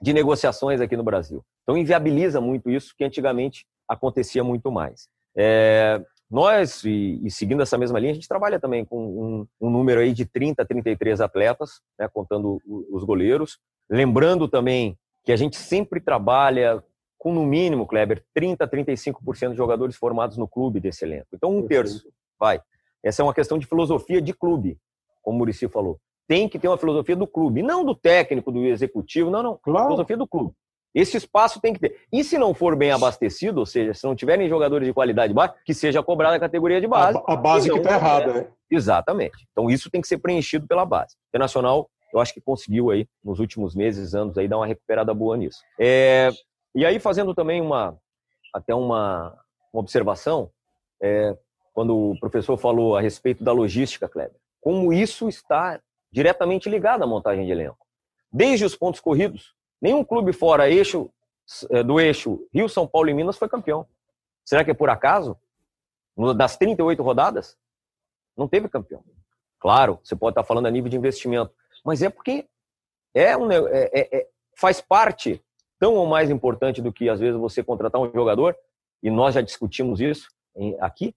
de negociações aqui no Brasil. Então, inviabiliza muito isso, que antigamente acontecia muito mais. É, nós, e, e, seguindo essa mesma linha, a gente trabalha também com um, um número aí de 30, 33 atletas, né, contando os goleiros. Lembrando também que a gente sempre trabalha com, no mínimo, Kleber, 30, 35% de jogadores formados no clube desse elenco. Então, um terço, vai. Essa é uma questão de filosofia de clube. como o Murici falou, tem que ter uma filosofia do clube, não do técnico, do executivo, não, não. Claro. Filosofia do clube. Esse espaço tem que ter. E se não for bem abastecido, ou seja, se não tiverem jogadores de qualidade baixa, que seja cobrada a categoria de base. A, a base que está errada, né? Exatamente. Então isso tem que ser preenchido pela base. O Internacional, eu acho que conseguiu aí, nos últimos meses, anos, aí, dar uma recuperada boa nisso. É... E aí, fazendo também uma, até uma, uma observação, é, quando o professor falou a respeito da logística, Kleber, como isso está diretamente ligado à montagem de elenco. Desde os pontos corridos, nenhum clube fora eixo, é, do eixo Rio, São Paulo e Minas foi campeão. Será que é por acaso? Das 38 rodadas, não teve campeão. Claro, você pode estar falando a nível de investimento, mas é porque é um, é, é, é, faz parte tão ou mais importante do que às vezes você contratar um jogador, e nós já discutimos isso aqui,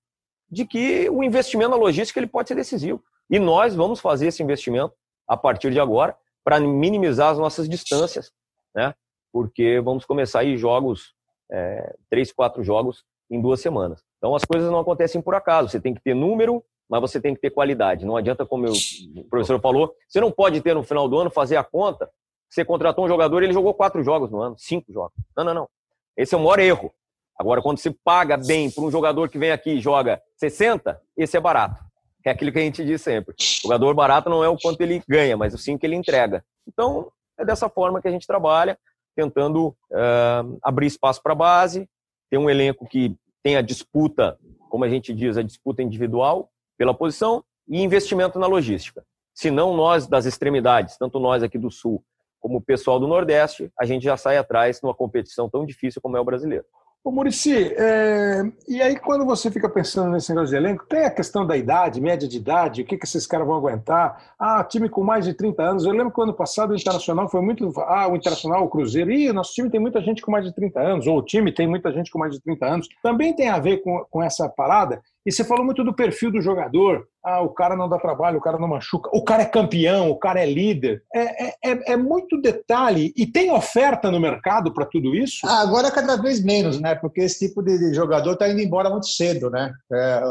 de que o investimento na logística ele pode ser decisivo. E nós vamos fazer esse investimento a partir de agora para minimizar as nossas distâncias, né? Porque vamos começar aí jogos, é, três, quatro jogos em duas semanas. Então as coisas não acontecem por acaso. Você tem que ter número, mas você tem que ter qualidade. Não adianta, como o professor falou, você não pode ter no final do ano fazer a conta. Você contratou um jogador, ele jogou quatro jogos no ano, cinco jogos. Não, não, não. Esse é o maior erro. Agora, quando se paga bem para um jogador que vem aqui e joga 60, esse é barato. É aquilo que a gente diz sempre. O jogador barato não é o quanto ele ganha, mas o sim que ele entrega. Então, é dessa forma que a gente trabalha, tentando uh, abrir espaço para a base, ter um elenco que tenha disputa, como a gente diz, a disputa individual pela posição e investimento na logística. Se não nós das extremidades, tanto nós aqui do Sul como o pessoal do Nordeste, a gente já sai atrás numa competição tão difícil como é o brasileiro. Ô, Murici, é... e aí quando você fica pensando nesse negócio de elenco, tem a questão da idade, média de idade, o que, que esses caras vão aguentar? Ah, time com mais de 30 anos. Eu lembro que ano passado o Internacional foi muito. Ah, o Internacional, o Cruzeiro. Ih, nosso time tem muita gente com mais de 30 anos, ou o time tem muita gente com mais de 30 anos. Também tem a ver com, com essa parada. E você falou muito do perfil do jogador. Ah, o cara não dá trabalho, o cara não machuca, o cara é campeão, o cara é líder. É, é, é, é muito detalhe. E tem oferta no mercado para tudo isso? Ah, agora cada vez menos, né? Porque esse tipo de jogador está indo embora muito cedo, né? É,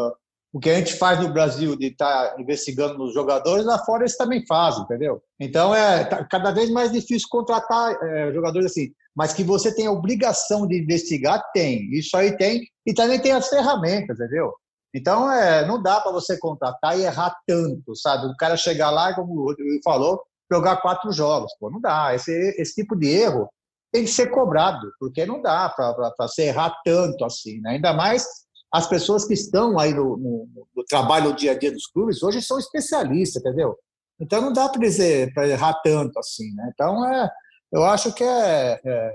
o que a gente faz no Brasil de estar tá investigando nos jogadores, lá fora eles também fazem, entendeu? Então é tá cada vez mais difícil contratar é, jogadores assim. Mas que você tem a obrigação de investigar, tem. Isso aí tem. E também tem as ferramentas, entendeu? Então, é, não dá para você contratar e errar tanto, sabe? O cara chegar lá, como o Rodrigo falou, jogar quatro jogos. Pô, não dá. Esse, esse tipo de erro tem que ser cobrado, porque não dá para se errar tanto assim. Né? Ainda mais as pessoas que estão aí no, no, no, trabalho no dia a dia dos clubes hoje são especialistas, entendeu? Então não dá para errar tanto assim, né? Então é, eu acho que é, é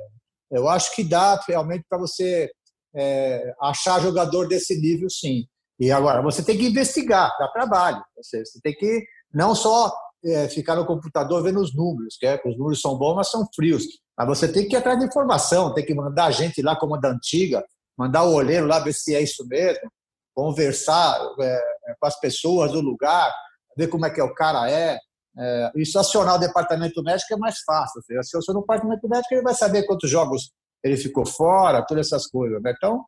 eu acho que dá realmente para você é, achar jogador desse nível, sim. E agora, você tem que investigar, dá trabalho. Você, você tem que não só é, ficar no computador vendo os números, que, é, os números são bons, mas são frios. Mas você tem que ir atrás de informação, tem que mandar a gente lá como da antiga, mandar o olheiro lá ver se é isso mesmo, conversar é, é, com as pessoas do lugar, ver como é que é o cara é. é isso acionar o departamento médico é mais fácil. Se eu sou no departamento médico, ele vai saber quantos jogos ele ficou fora, todas essas coisas. Né? Então,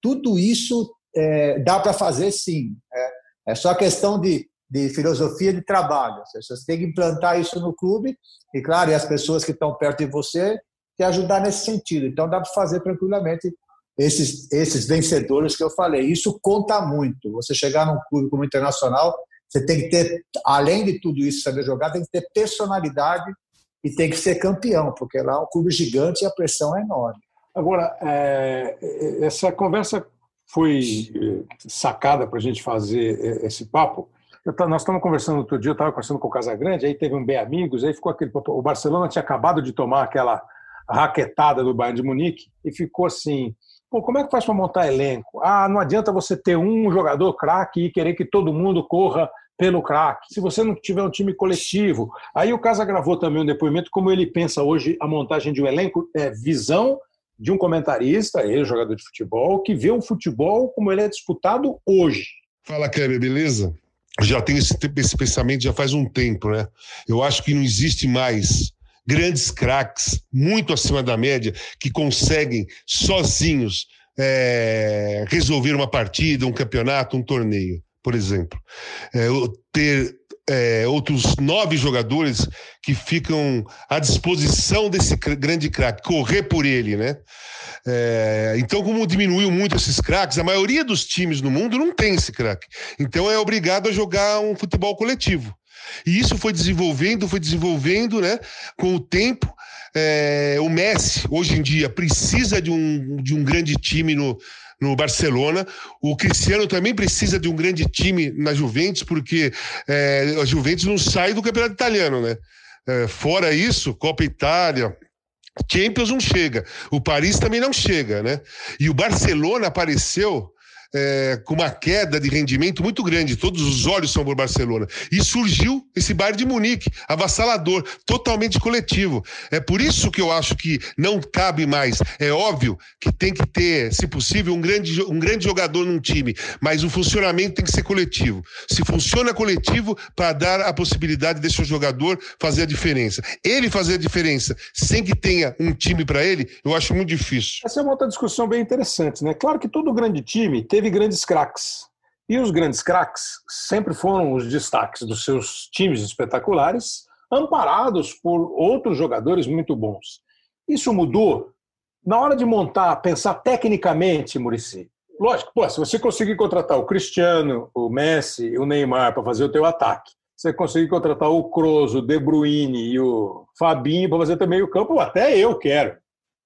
tudo isso é, dá para fazer sim. É, é só questão de, de filosofia de trabalho. Você tem que implantar isso no clube e, claro, e as pessoas que estão perto de você te ajudar nesse sentido. Então, dá para fazer tranquilamente esses, esses vencedores que eu falei. Isso conta muito. Você chegar num clube como internacional, você tem que ter, além de tudo isso, saber jogar, tem que ter personalidade e tem que ser campeão, porque lá é um clube gigante e a pressão é enorme. Agora, é, essa conversa foi eh, sacada para a gente fazer eh, esse papo. nós estamos conversando outro dia, eu estava conversando com o Casagrande, aí teve um bem amigos, aí ficou aquele. O Barcelona tinha acabado de tomar aquela raquetada do Bayern de Munique e ficou assim. Pô, como é que faz para montar elenco? Ah, não adianta você ter um jogador craque e querer que todo mundo corra pelo craque. Se você não tiver um time coletivo. Aí o Casa gravou também um depoimento como ele pensa hoje a montagem de um elenco, é visão de um comentarista, ele, jogador de futebol, que vê o futebol como ele é disputado hoje. Fala, Kleber, beleza? Já tenho esse, esse pensamento já faz um tempo, né? Eu acho que não existe mais grandes craques, muito acima da média, que conseguem sozinhos é, resolver uma partida, um campeonato, um torneio, por exemplo. É, ter é, outros nove jogadores que ficam à disposição desse grande craque, correr por ele, né? É, então, como diminuiu muito esses craques, a maioria dos times no mundo não tem esse craque. Então, é obrigado a jogar um futebol coletivo. E isso foi desenvolvendo, foi desenvolvendo, né? Com o tempo, é, o Messi, hoje em dia, precisa de um, de um grande time no, no Barcelona. O Cristiano também precisa de um grande time na Juventus, porque é, a Juventus não sai do campeonato italiano, né? É, fora isso, Copa Itália, Champions não chega. O Paris também não chega, né? E o Barcelona apareceu é, com uma queda de rendimento muito grande. Todos os olhos são por Barcelona. E surgiu esse Bayern de Munique, avassalador, totalmente coletivo. É por isso que eu acho que não cabe mais. É óbvio que tem que ter, se possível, um grande, um grande jogador num time, mas o funcionamento tem que ser coletivo. Se funciona coletivo, para dar a possibilidade desse jogador fazer a diferença. Ele fazer a diferença sem que tenha um time para ele, eu acho muito difícil. Essa é uma outra discussão bem interessante, né? Claro que todo grande time teve teve grandes craques. E os grandes craques sempre foram os destaques dos seus times espetaculares, amparados por outros jogadores muito bons. Isso mudou na hora de montar, pensar tecnicamente, Murici. Lógico, pô, se você conseguir contratar o Cristiano, o Messi e o Neymar para fazer o teu ataque, você conseguir contratar o Kroos, o De Bruyne e o Fabinho para fazer também o campo, até eu quero,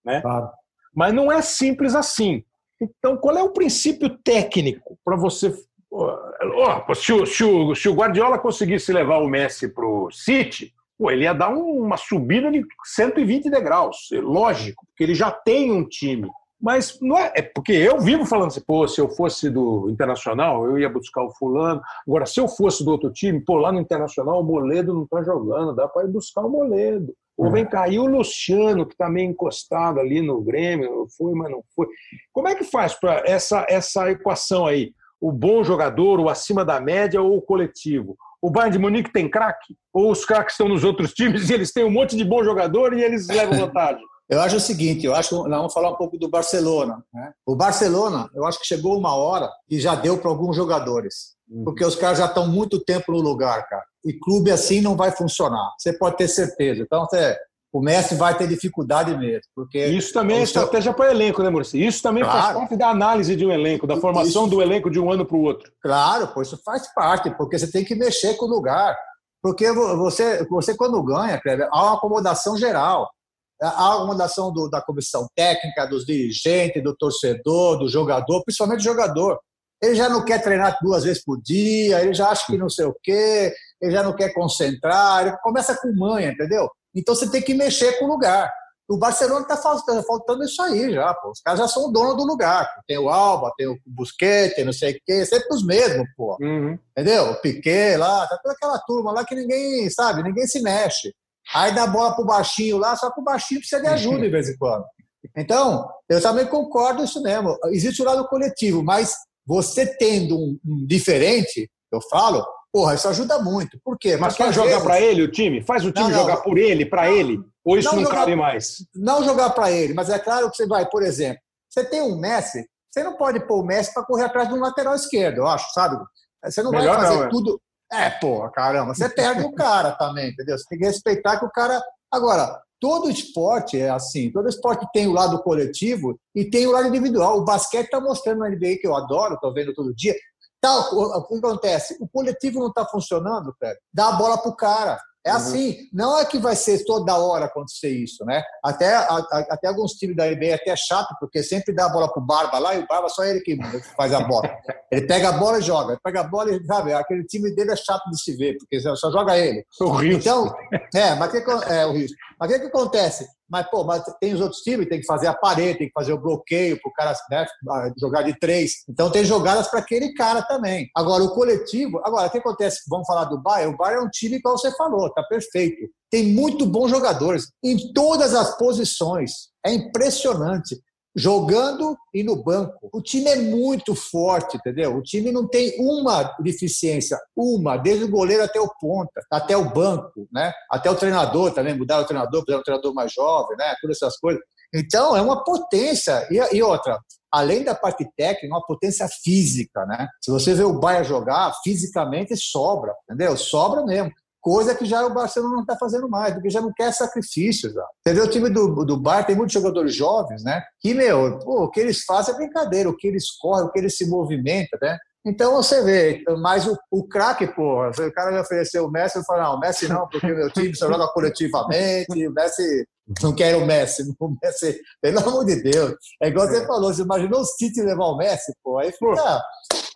né? Claro. Mas não é simples assim. Então, qual é o princípio técnico para você. Oh, se, o, se, o, se o Guardiola conseguisse levar o Messi para o City, pô, ele ia dar uma subida de 120 degraus. É lógico, porque ele já tem um time. Mas não é, é porque eu vivo falando assim, pô, se eu fosse do Internacional, eu ia buscar o fulano. Agora, se eu fosse do outro time, pô, lá no Internacional o Moledo não está jogando, dá para ir buscar o Moledo. Ou vem cair o Luciano, que está meio encostado ali no Grêmio, foi, mas não foi. Como é que faz para essa, essa equação aí? O bom jogador, o acima da média ou o coletivo? O Bayern de Munique tem craque? Ou os craques estão nos outros [laughs] times e eles têm um monte de bom jogador e eles levam vantagem? Eu acho o seguinte, eu acho que nós vamos falar um pouco do Barcelona. Né? O Barcelona, eu acho que chegou uma hora e já deu para alguns jogadores. Uhum. Porque os caras já estão muito tempo no lugar, cara. E clube assim não vai funcionar. Você pode ter certeza. Então, você, o Messi vai ter dificuldade mesmo. Porque isso também é estratégia para o elenco, né, Maurício? Isso também claro. faz parte da análise de um elenco, da formação isso. do elenco de um ano para o outro. Claro, pô, isso faz parte, porque você tem que mexer com o lugar. Porque você, você quando ganha, há uma acomodação geral. Há a acomodação do, da comissão técnica, dos dirigentes, do torcedor, do jogador, principalmente do jogador. Ele já não quer treinar duas vezes por dia, ele já acha que não sei o quê, ele já não quer concentrar, ele começa com manha, entendeu? Então você tem que mexer com o lugar. O Barcelona está faltando, faltando, isso aí já, pô. Os caras já são o dono do lugar. Tem o Alba, tem o Busquets, tem não sei o quê, sempre os mesmos, pô. Uhum. Entendeu? O Piquet lá, tá toda aquela turma lá que ninguém, sabe, ninguém se mexe. Aí dá bola pro baixinho lá, só que o baixinho precisa de ajuda de vez em quando. Então, eu também concordo isso mesmo. Existe o lado coletivo, mas você tendo um, um diferente, eu falo, porra, isso ajuda muito. Por quê? Mas faz jogar vezes... para ele o time? Faz o time não, jogar por ele, para ele? Ou isso não, não cabe mais? Não jogar para ele, mas é claro que você vai, por exemplo, você tem um Messi, você não pode pôr o Messi para correr atrás de um lateral esquerdo, eu acho, sabe? Você não Melhor vai fazer não, é. tudo. É, porra, caramba, você perde o cara também, entendeu? Você tem que respeitar que o cara. Agora, todo esporte é assim, todo esporte tem o lado coletivo e tem o lado individual. O basquete está mostrando na NBA que eu adoro, estou vendo todo dia. Tá, o, que acontece? O coletivo não está funcionando, Pedro. Dá a bola para o cara. É uhum. assim, não é que vai ser toda hora acontecer isso, né? Até, a, a, até alguns times da NBA é até chato, porque sempre dá a bola pro Barba lá e o Barba só ele que faz a bola. [laughs] Ele pega a bola e joga, ele pega a bola e, sabe, aquele time dele é chato de se ver, porque só joga ele. O risco. Então, é, mas que, é o risco. Mas o que, que acontece? Mas, pô, mas tem os outros times, tem que fazer a parede, tem que fazer o bloqueio para o cara né, jogar de três. Então tem jogadas para aquele cara também. Agora, o coletivo. Agora, o que acontece? Vamos falar do Bayern? O Bayern é um time, como você falou, tá perfeito. Tem muito bons jogadores em todas as posições. É impressionante jogando e no banco. O time é muito forte, entendeu? O time não tem uma deficiência, uma, desde o goleiro até o ponta, até o banco, né? Até o treinador também, mudar o treinador, fazer um treinador mais jovem, né? Todas essas coisas. Então, é uma potência. E, e outra, além da parte técnica, uma potência física, né? Se você vê o Bayern jogar, fisicamente sobra, entendeu? Sobra mesmo. Coisa que já o Barcelona não está fazendo mais, porque já não quer sacrifícios. Já. Você vê o time do, do Bayern, tem muitos jogadores jovens, né? Que, meu, pô, o que eles fazem é brincadeira, o que eles correm, o que eles se movimentam, né? Então você vê, mas o, o craque, porra, o cara me ofereceu o Messi, eu falei, não, o Messi não, porque meu time só joga coletivamente, o Messi não quer o Messi, o Messi, pelo amor de Deus. É igual é. você falou, você imaginou o City levar o Messi, pô, aí fica,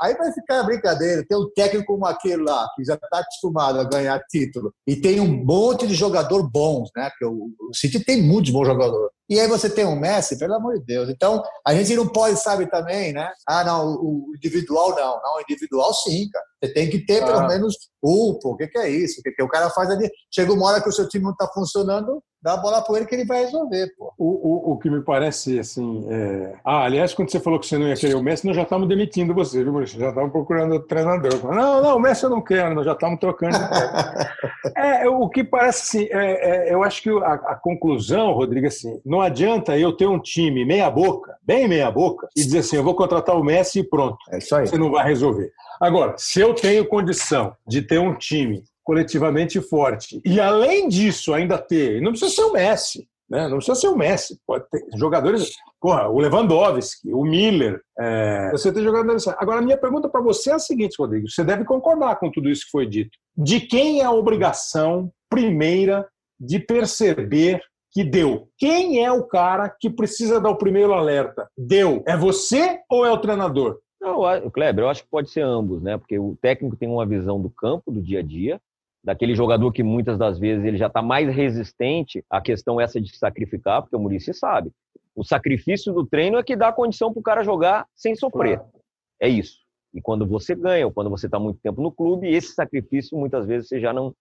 aí vai ficar brincadeira. Tem um técnico como aquele lá, que já está acostumado a ganhar título, e tem um monte de jogador bons, né? Porque o, o City tem muitos bons jogadores. E aí você tem um Messi, pelo amor de Deus. Então, a gente não pode, sabe, também, né? Ah, não, o individual não. Não, individual sim, cara. Você tem que ter ah. pelo menos um, pô, o que, que é isso? O que, que o cara faz ali? Chega uma hora que o seu time não está funcionando, dá a bola para ele que ele vai resolver, pô. O, o, o que me parece, assim, é... Ah, aliás, quando você falou que você não ia querer o Messi, nós já estávamos demitindo você, viu, Maurício? Já estávamos procurando treinador. Não, não, o Messi eu não quero, nós já estávamos trocando. [laughs] é, o que parece, assim, é, é, eu acho que a, a, conclusão, Rodrigo, assim, não adianta eu ter um time meia boca, bem meia boca, e dizer assim, eu vou contratar o Messi e pronto. É isso aí. Você não vai resolver. Agora, se eu tenho condição de ter um time coletivamente forte e, além disso, ainda ter, não precisa ser o Messi, né? não precisa ser o Messi, pode ter jogadores, porra, o Lewandowski, o Miller, é, você tem jogadores. Agora, a minha pergunta para você é a seguinte, Rodrigo: você deve concordar com tudo isso que foi dito. De quem é a obrigação primeira de perceber que deu. Quem é o cara que precisa dar o primeiro alerta? Deu. É você ou é o treinador? Não, Kleber, eu acho que pode ser ambos, né? Porque o técnico tem uma visão do campo, do dia a dia, daquele jogador que muitas das vezes ele já está mais resistente à questão essa de se sacrificar, porque o Murici sabe. O sacrifício do treino é que dá a condição para o cara jogar sem sofrer. Claro. É isso. E quando você ganha, ou quando você está muito tempo no clube, esse sacrifício muitas vezes você já não,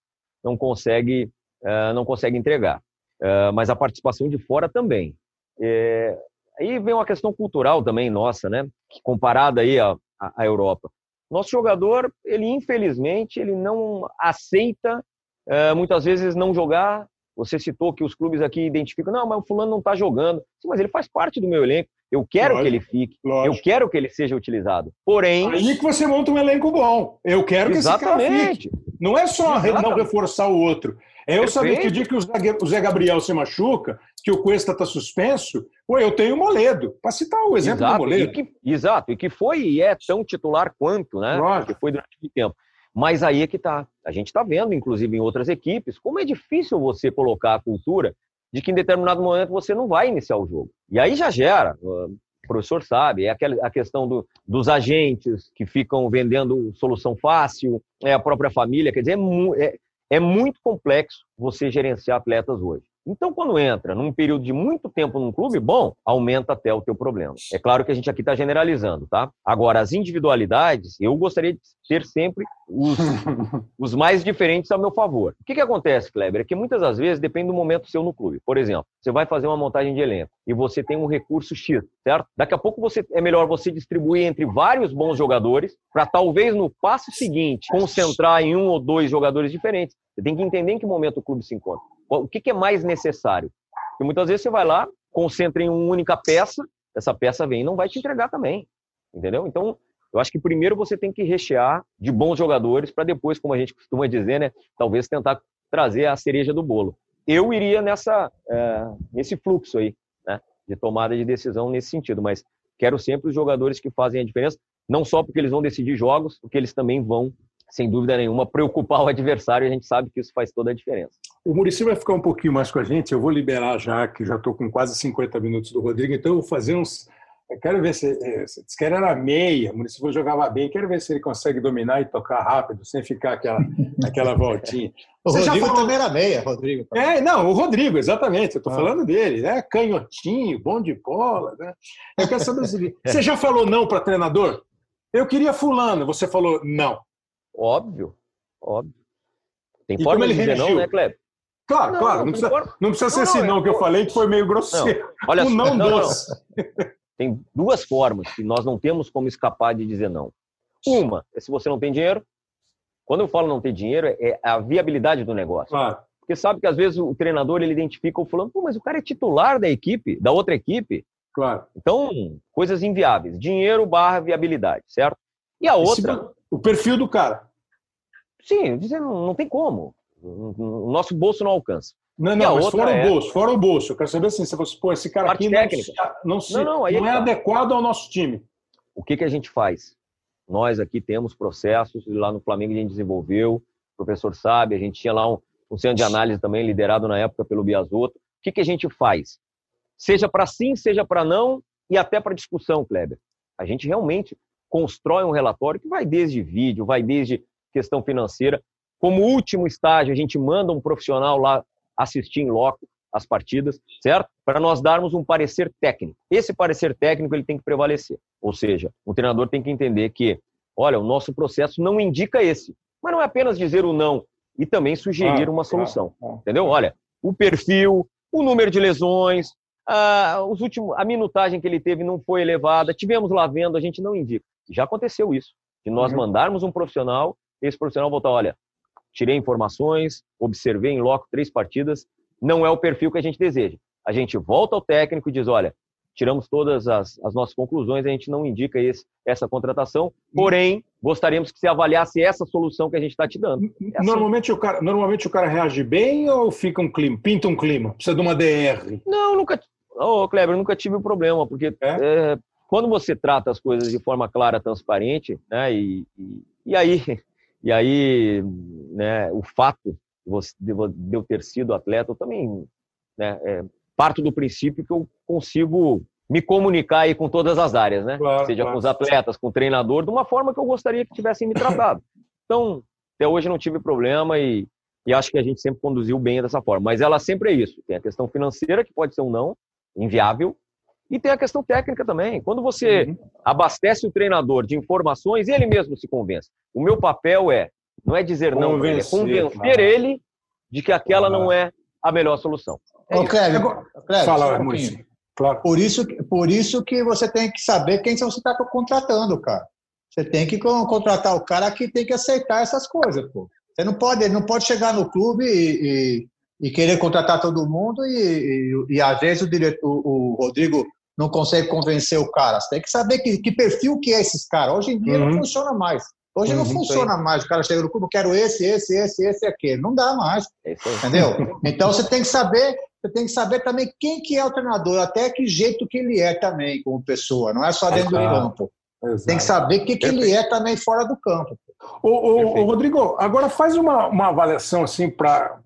não consegue uh, não consegue entregar. Uh, mas a participação de fora também. É, Aí vem uma questão cultural também nossa, né? Comparada aí à, à Europa. Nosso jogador, ele infelizmente, ele não aceita é, muitas vezes não jogar. Você citou que os clubes aqui identificam, não, mas o fulano não está jogando. Sim, mas ele faz parte do meu elenco. Eu quero lógico, que ele fique. Lógico. Eu quero que ele seja utilizado. Porém. Aí que você monta um elenco bom. Eu quero que Exatamente. esse cara fique. Não é só Exatamente. não reforçar o outro. É eu saber que o dia que o Zé Gabriel se machuca, que o Cuesta está suspenso, pô, eu tenho o Moledo, para citar o exemplo exato, do Moledo. E que, exato, e que foi e é tão titular quanto, né? Lógico. Que foi durante muito tempo. Mas aí é que tá. A gente está vendo, inclusive, em outras equipes, como é difícil você colocar a cultura de que em determinado momento você não vai iniciar o jogo. E aí já gera. O professor sabe, é aquela, a questão do, dos agentes que ficam vendendo solução fácil, é a própria família, quer dizer, é, é, muito complexo você gerenciar atletas hoje. Então, quando entra num período de muito tempo num clube, bom, aumenta até o teu problema. É claro que a gente aqui está generalizando, tá? Agora, as individualidades, eu gostaria de ter sempre os, [laughs] os mais diferentes ao meu favor. O que, que acontece, Kleber? É que muitas das vezes depende do momento seu no clube. Por exemplo, você vai fazer uma montagem de elenco e você tem um recurso X, certo? Daqui a pouco você é melhor você distribuir entre vários bons jogadores para talvez no passo seguinte concentrar em um ou dois jogadores diferentes. Você tem que entender em que momento o clube se encontra. O que, é mais necessário? Porque muitas vezes você vai lá, concentra em uma única peça, essa peça vem e não vai te entregar também. Entendeu? Então, eu acho que primeiro você tem que rechear de bons jogadores para depois, como a gente costuma dizer, né, talvez tentar trazer a cereja do bolo. Eu iria nessa, é, nesse fluxo aí, né, de tomada de decisão nesse sentido, mas quero sempre os jogadores que fazem a diferença, não só porque eles vão decidir jogos, porque eles também vão sem dúvida nenhuma, preocupar o adversário, a gente sabe que isso faz toda a diferença. O Murici vai ficar um pouquinho mais com a gente, eu vou liberar já, que já estou com quase 50 minutos do Rodrigo, então eu vou fazer uns. Eu quero ver se. É, se disse que era meia, o Murici jogava bem, quero ver se ele consegue dominar e tocar rápido, sem ficar aquela, [laughs] aquela voltinha. o Você Rodrigo falou... também era meia, Rodrigo. Também. É, não, o Rodrigo, exatamente, eu estou ah. falando dele, né? Canhotinho, bom de bola, né? Eu quero saber o seguinte: você já falou não para treinador? Eu queria Fulano, você falou não. Óbvio, óbvio. Tem e forma de dizer não, né, Kleber? Claro, não, claro. Não, não precisa, forma... não precisa ser esse não, não que eu falei, que foi meio grosseiro. Não, olha [laughs] o não, não doce. Tem duas formas que nós não temos como escapar de dizer não. Uma é se você não tem dinheiro. Quando eu falo não ter dinheiro, é a viabilidade do negócio. Claro. Porque sabe que às vezes o treinador ele identifica o fulano, Pô, mas o cara é titular da equipe, da outra equipe. Claro. Então, coisas inviáveis. Dinheiro barra viabilidade, certo? E a outra. O perfil do cara. Sim, dizendo, não tem como. O nosso bolso não alcança. Não, não, mas fora é... o bolso, fora o bolso. Eu quero saber assim, você fala assim, pô, esse cara Parte aqui técnica. não, não, se, não, não, não é tá. adequado ao nosso time. O que, que a gente faz? Nós aqui temos processos, lá no Flamengo a gente desenvolveu, o professor sabe, a gente tinha lá um, um centro de análise também liderado na época pelo Biasotto. O que, que a gente faz? Seja para sim, seja para não, e até para discussão, Kleber. A gente realmente constrói um relatório que vai desde vídeo, vai desde questão financeira. Como último estágio, a gente manda um profissional lá assistir em loco as partidas, certo? Para nós darmos um parecer técnico. Esse parecer técnico ele tem que prevalecer. Ou seja, o treinador tem que entender que, olha, o nosso processo não indica esse. Mas não é apenas dizer o não e também sugerir ah, uma solução. Ah, ah. Entendeu? Olha, o perfil, o número de lesões, a, os últimos, a minutagem que ele teve não foi elevada, tivemos lá vendo, a gente não indica. Já aconteceu isso, de nós uhum. mandarmos um profissional, esse profissional voltar, olha, tirei informações, observei em loco três partidas, não é o perfil que a gente deseja. A gente volta ao técnico e diz, olha, tiramos todas as, as nossas conclusões, a gente não indica esse, essa contratação, porém, gostaríamos que você avaliasse essa solução que a gente está te dando. É assim. normalmente, o cara, normalmente o cara reage bem ou fica um clima, pinta um clima? Precisa de uma DR? Não, nunca. Ô, oh, Kleber, nunca tive um problema, porque é? É, quando você trata as coisas de forma clara, transparente, né, e, e, e aí, [laughs] e aí né, o fato de eu ter sido atleta, eu também né, é, parto do princípio que eu consigo me comunicar aí com todas as áreas, né? Claro, Seja claro. com os atletas, com o treinador, de uma forma que eu gostaria que tivessem me tratado. Então, até hoje não tive problema e, e acho que a gente sempre conduziu bem dessa forma. Mas ela sempre é isso. Tem a questão financeira, que pode ser um não, inviável, e tem a questão técnica também. Quando você uhum. abastece o treinador de informações, ele mesmo se convence. O meu papel é não é dizer não, é convencer ele de que aquela não é a melhor solução. É Ô, Cléber, Cléber, Fala, um Claro. Por isso, por isso que você tem que saber quem você está contratando, cara. Você tem que contratar o cara que tem que aceitar essas coisas, pô. Você não pode, não pode chegar no clube e, e, e querer contratar todo mundo e, e, e às vezes o, diretor, o Rodrigo não consegue convencer o cara. Você tem que saber que, que perfil que é esses caras. Hoje em dia uhum. não funciona mais. Hoje não uhum, funciona mais. O cara chega no clube, quero esse, esse, esse, esse, aquele. Não dá mais. É entendeu? [laughs] Então você tem que saber, você tem que saber também quem que é o treinador, até que jeito que ele é também como pessoa. Não é só dentro do campo. Exato. Tem que saber o que, que ele é também fora do campo. Ô, ô, Rodrigo, agora faz uma, uma avaliação assim para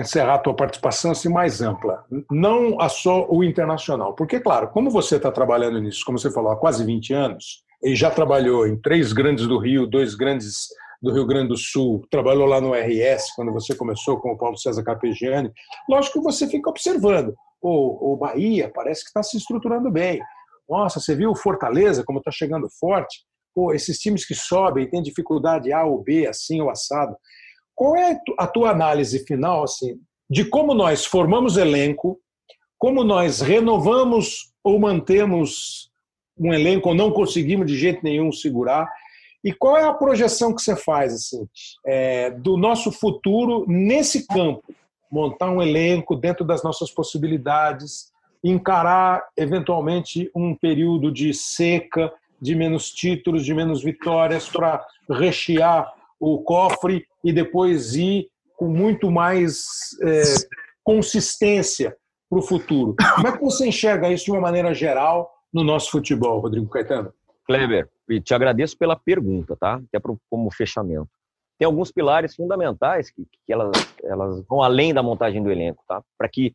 encerrar a tua participação assim, mais ampla. Não a só o internacional. Porque, claro, como você está trabalhando nisso, como você falou, há quase 20 anos, e já trabalhou em três grandes do Rio, dois grandes do Rio Grande do Sul, trabalhou lá no RS, quando você começou com o Paulo César Capegiani. Lógico que você fica observando. O, o Bahia parece que está se estruturando bem. Nossa, você viu o Fortaleza como está chegando forte? Pô, esses times que sobem têm dificuldade A ou B, assim ou assado. Qual é a tua análise final assim, de como nós formamos elenco, como nós renovamos ou mantemos um elenco ou não conseguimos de jeito nenhum segurar. E qual é a projeção que você faz assim é, do nosso futuro nesse campo? Montar um elenco dentro das nossas possibilidades, encarar eventualmente um período de seca, de menos títulos, de menos vitórias, para rechear o cofre e depois ir com muito mais é, consistência para o futuro. Como é que você enxerga isso de uma maneira geral no nosso futebol, Rodrigo Caetano? Kleber, te agradeço pela pergunta, tá? Até como fechamento. Tem alguns pilares fundamentais que, que elas, elas vão além da montagem do elenco, tá? Para que,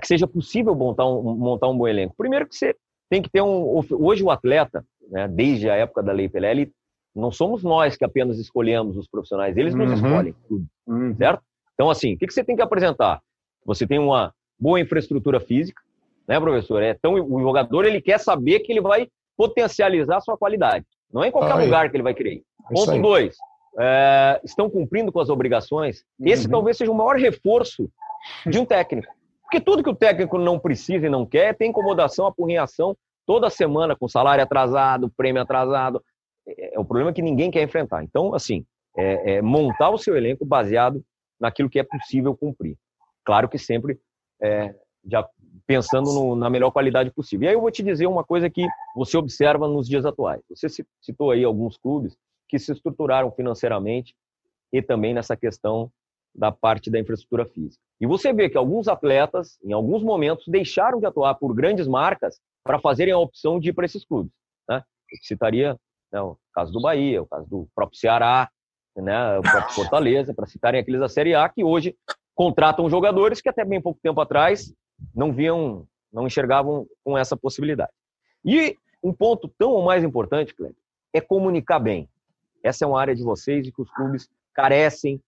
que seja possível montar um, montar um bom elenco. Primeiro que você tem que ter um... Hoje o atleta, né, desde a época da Lei Pelé, não somos nós que apenas escolhemos os profissionais, eles nos uhum. escolhem tudo, uhum. certo? Então, assim, o que, que você tem que apresentar? Você tem uma boa infraestrutura física, né, professor? É, então, o jogador ele quer saber que ele vai potencializar a sua qualidade. Não é em qualquer lugar que ele vai querer. É Ponto dois, é, estão cumprindo com as obrigações. Esse uhum. talvez seja o maior reforço de um técnico. Porque tudo que o técnico não precisa e não quer tem incomodação, apurrinhação toda semana com salário atrasado, prêmio atrasado. É, é o problema que ninguém quer enfrentar. Então, assim, é, é montar o seu elenco baseado naquilo que é possível cumprir. Claro que sempre é, já pensando no, na melhor qualidade possível. E aí eu vou te dizer uma coisa que você observa nos dias atuais. Você citou aí alguns clubes que se estruturaram financeiramente e também nessa questão da parte da infraestrutura física. E você vê que alguns atletas, em alguns momentos, deixaram de atuar por grandes marcas para fazerem a opção de ir para esses clubes. Né? Eu citaria né, o caso do Bahia, o caso do próprio Ceará, né, o próprio Fortaleza, para citarem aqueles da Série A, que hoje contratam jogadores que até bem pouco tempo atrás não viam, não enxergavam com essa possibilidade. E um ponto tão ou mais importante, Cleber, é comunicar bem. Essa é uma área de vocês e que os clubes carecem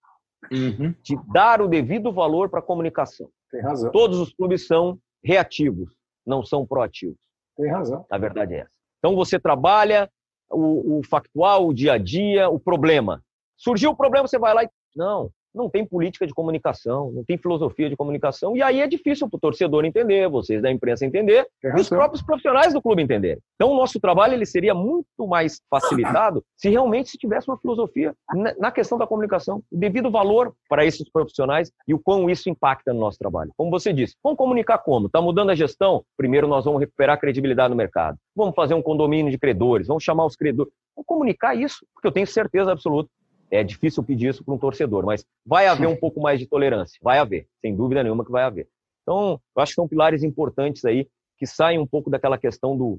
uhum. de dar o devido valor para a comunicação. Tem razão. Todos os clubes são reativos, não são proativos. Tem razão. A verdade é essa. Então você trabalha o, o factual, o dia a dia, o problema. Surgiu o problema, você vai lá e. Não, não tem política de comunicação, não tem filosofia de comunicação, e aí é difícil para o torcedor entender, vocês da imprensa entender, e os próprios profissionais do clube entenderem. Então, o nosso trabalho ele seria muito mais facilitado se realmente se tivesse uma filosofia na questão da comunicação, devido valor para esses profissionais e o quão isso impacta no nosso trabalho. Como você disse, vamos comunicar como? Está mudando a gestão? Primeiro nós vamos recuperar a credibilidade no mercado. Vamos fazer um condomínio de credores, vamos chamar os credores. Vamos comunicar isso, porque eu tenho certeza absoluta é difícil pedir isso para um torcedor, mas vai haver um [laughs] pouco mais de tolerância. Vai haver, sem dúvida nenhuma que vai haver. Então, eu acho que são pilares importantes aí que saem um pouco daquela questão do,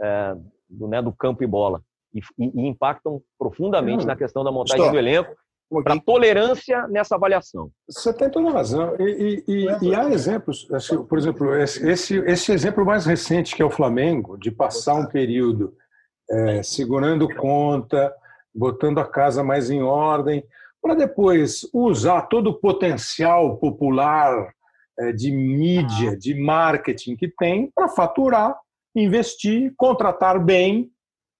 é, do, né, do campo e bola e, e, e impactam profundamente na questão da montagem Estou. do elenco para tolerância nessa avaliação. Você tem toda razão. E, e, e há exemplos, por exemplo, esse, esse exemplo mais recente, que é o Flamengo, de passar um período é, segurando conta, botando a casa mais em ordem, para depois usar todo o potencial popular é, de mídia, de marketing que tem para faturar, investir, contratar bem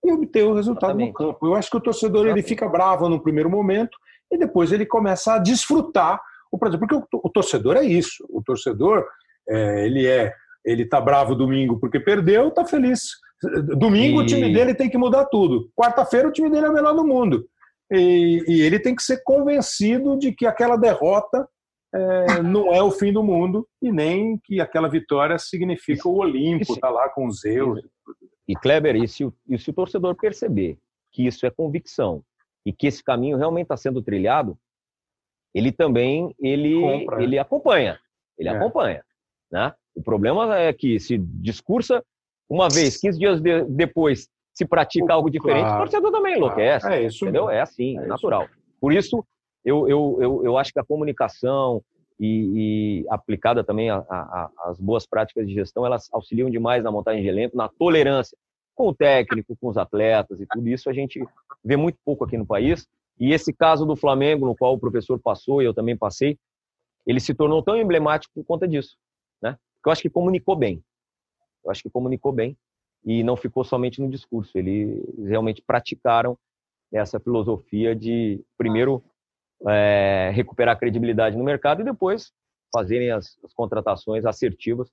e obter o resultado Exatamente. no campo. Eu acho que o torcedor ele fica bravo no primeiro momento e depois ele começa a desfrutar o prazer, porque o, o torcedor é isso. O torcedor é, ele é ele está bravo domingo porque perdeu, está feliz Domingo e... o time dele tem que mudar tudo. Quarta-feira o time dele é o melhor do mundo. E, e, ele tem que ser convencido de que aquela derrota é, [laughs] não é o fim do mundo e nem que aquela vitória significa o Olimpo, tá lá com os Zeus. E Kleber, e se, o, e se o torcedor perceber que isso é convicção e que esse caminho realmente está sendo trilhado, ele também ele, Compra, ele acompanha. Ele é. acompanha. Né? O problema é que se discursa uma vez, 15 dias de, depois, se pratica algo diferente, claro, o torcedor também enlouquece. Claro. É isso. Entendeu? É assim, é natural. Isso. Por isso, eu, eu, eu, eu acho que a comunicação e, e aplicada também às boas práticas de gestão, elas auxiliam demais na montagem de elenco, na tolerância com o técnico, com os atletas e tudo isso a gente vê muito pouco aqui no país. E esse caso do Flamengo, no qual o professor passou e eu também passei, ele se tornou tão emblemático por conta disso, né? Porque eu acho que comunicou bem eu acho que comunicou bem e não ficou somente no discurso. Eles realmente praticaram essa filosofia de, primeiro, é, recuperar a credibilidade no mercado e depois fazerem as, as contratações assertivas,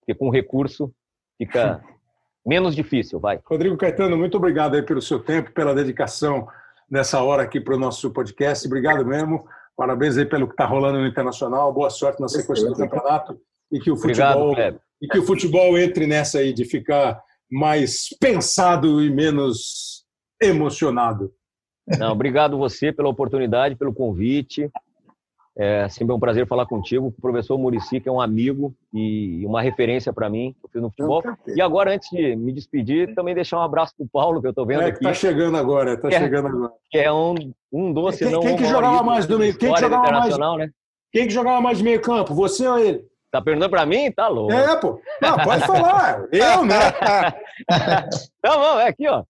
porque com recurso fica [laughs] menos difícil, vai. Rodrigo Caetano, muito obrigado aí pelo seu tempo, pela dedicação nessa hora aqui para o nosso podcast. Obrigado mesmo. Parabéns aí pelo que está rolando no Internacional. Boa sorte na sequência do campeonato e que o futebol Obrigado, e que o futebol entre nessa aí de ficar mais pensado e menos emocionado. Não, obrigado você pela oportunidade, pelo convite. É sempre um prazer falar contigo, o professor Murici, que é um amigo e uma referência para mim, eu fiz no futebol. E agora, antes de me despedir, também deixar um abraço para o Paulo, que eu estou vendo é, aqui. Está chegando agora, está chegando agora. Que é um, um doce, quem, não quem que jogava mais do meio? Quem que jogava mais? Né? Quem que jogava mais de meio campo? Você ou ele? Tá perguntando pra mim? Tá louco. É, pô. Não, pode falar. Eu, né? [laughs] Não, não, é aqui, ó.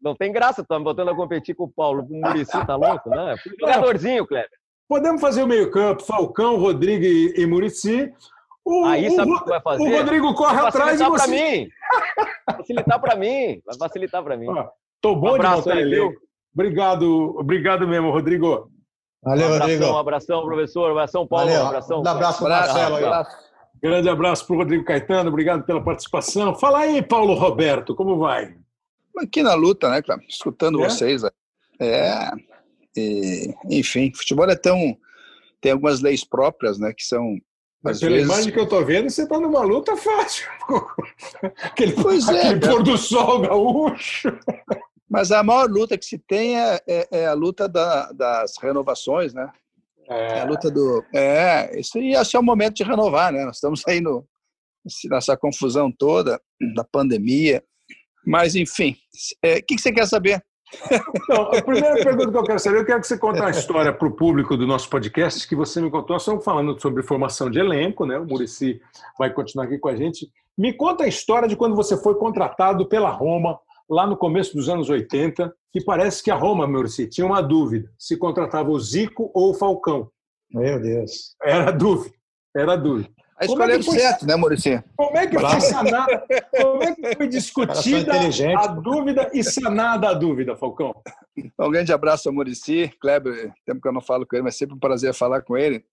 Não tem graça, tá me botando a competir com o Paulo, com o Murici, tá louco, né? Jogadorzinho, Kleber. Podemos fazer o meio-campo, Falcão, Rodrigo e, e Murici. O, Aí sabe o que vai fazer? O Rodrigo corre vai atrás e você... Pra mim. Facilitar pra mim. Vai facilitar pra mim. Ó, tô bom um de montar elenco. Obrigado, obrigado mesmo, Rodrigo. Valeu, um abração, Rodrigo. Um abração, professor. Um abração, Paulo. Valeu. Um abração. Um abraço para Marcelo. Abraço. Grande abraço para o Rodrigo Caetano. Obrigado pela participação. Fala aí, Paulo Roberto, como vai? Aqui na luta, né, cara? Escutando é? vocês. É. E, enfim, futebol é tão, tem algumas leis próprias, né, que são mas pela vezes... imagem que eu estou vendo, você está numa luta fácil. [laughs] aquele, pois é, aquele pôr do sol gaúcho. Mas a maior luta que se tem é, é, é a luta da, das renovações, né? É. é. a luta do. É, isso ia ser o momento de renovar, né? Nós estamos aí no, nessa confusão toda da pandemia. Mas, enfim, é, o é, que, que você quer saber? [laughs] Então, a primeira pergunta que eu quero saber, eu quero que você conte uma história para o público do nosso podcast que você me contou. Nós estamos falando sobre formação de elenco, né? O Murici vai continuar aqui com a gente. Me conta a história de quando você foi contratado pela Roma, lá no começo dos anos 80, que parece que a Roma, Murici, tinha uma dúvida: se contratava o Zico ou o Falcão. Meu Deus. Era dúvida. Era dúvida. A escolha é foi, certo, né, Maurício? Como é que foi sanada, como é que foi discutida a dúvida e sanada a dúvida, Falcão? Um grande abraço ao Murici, Kleber, tempo que eu não falo com ele, mas sempre um prazer falar com ele.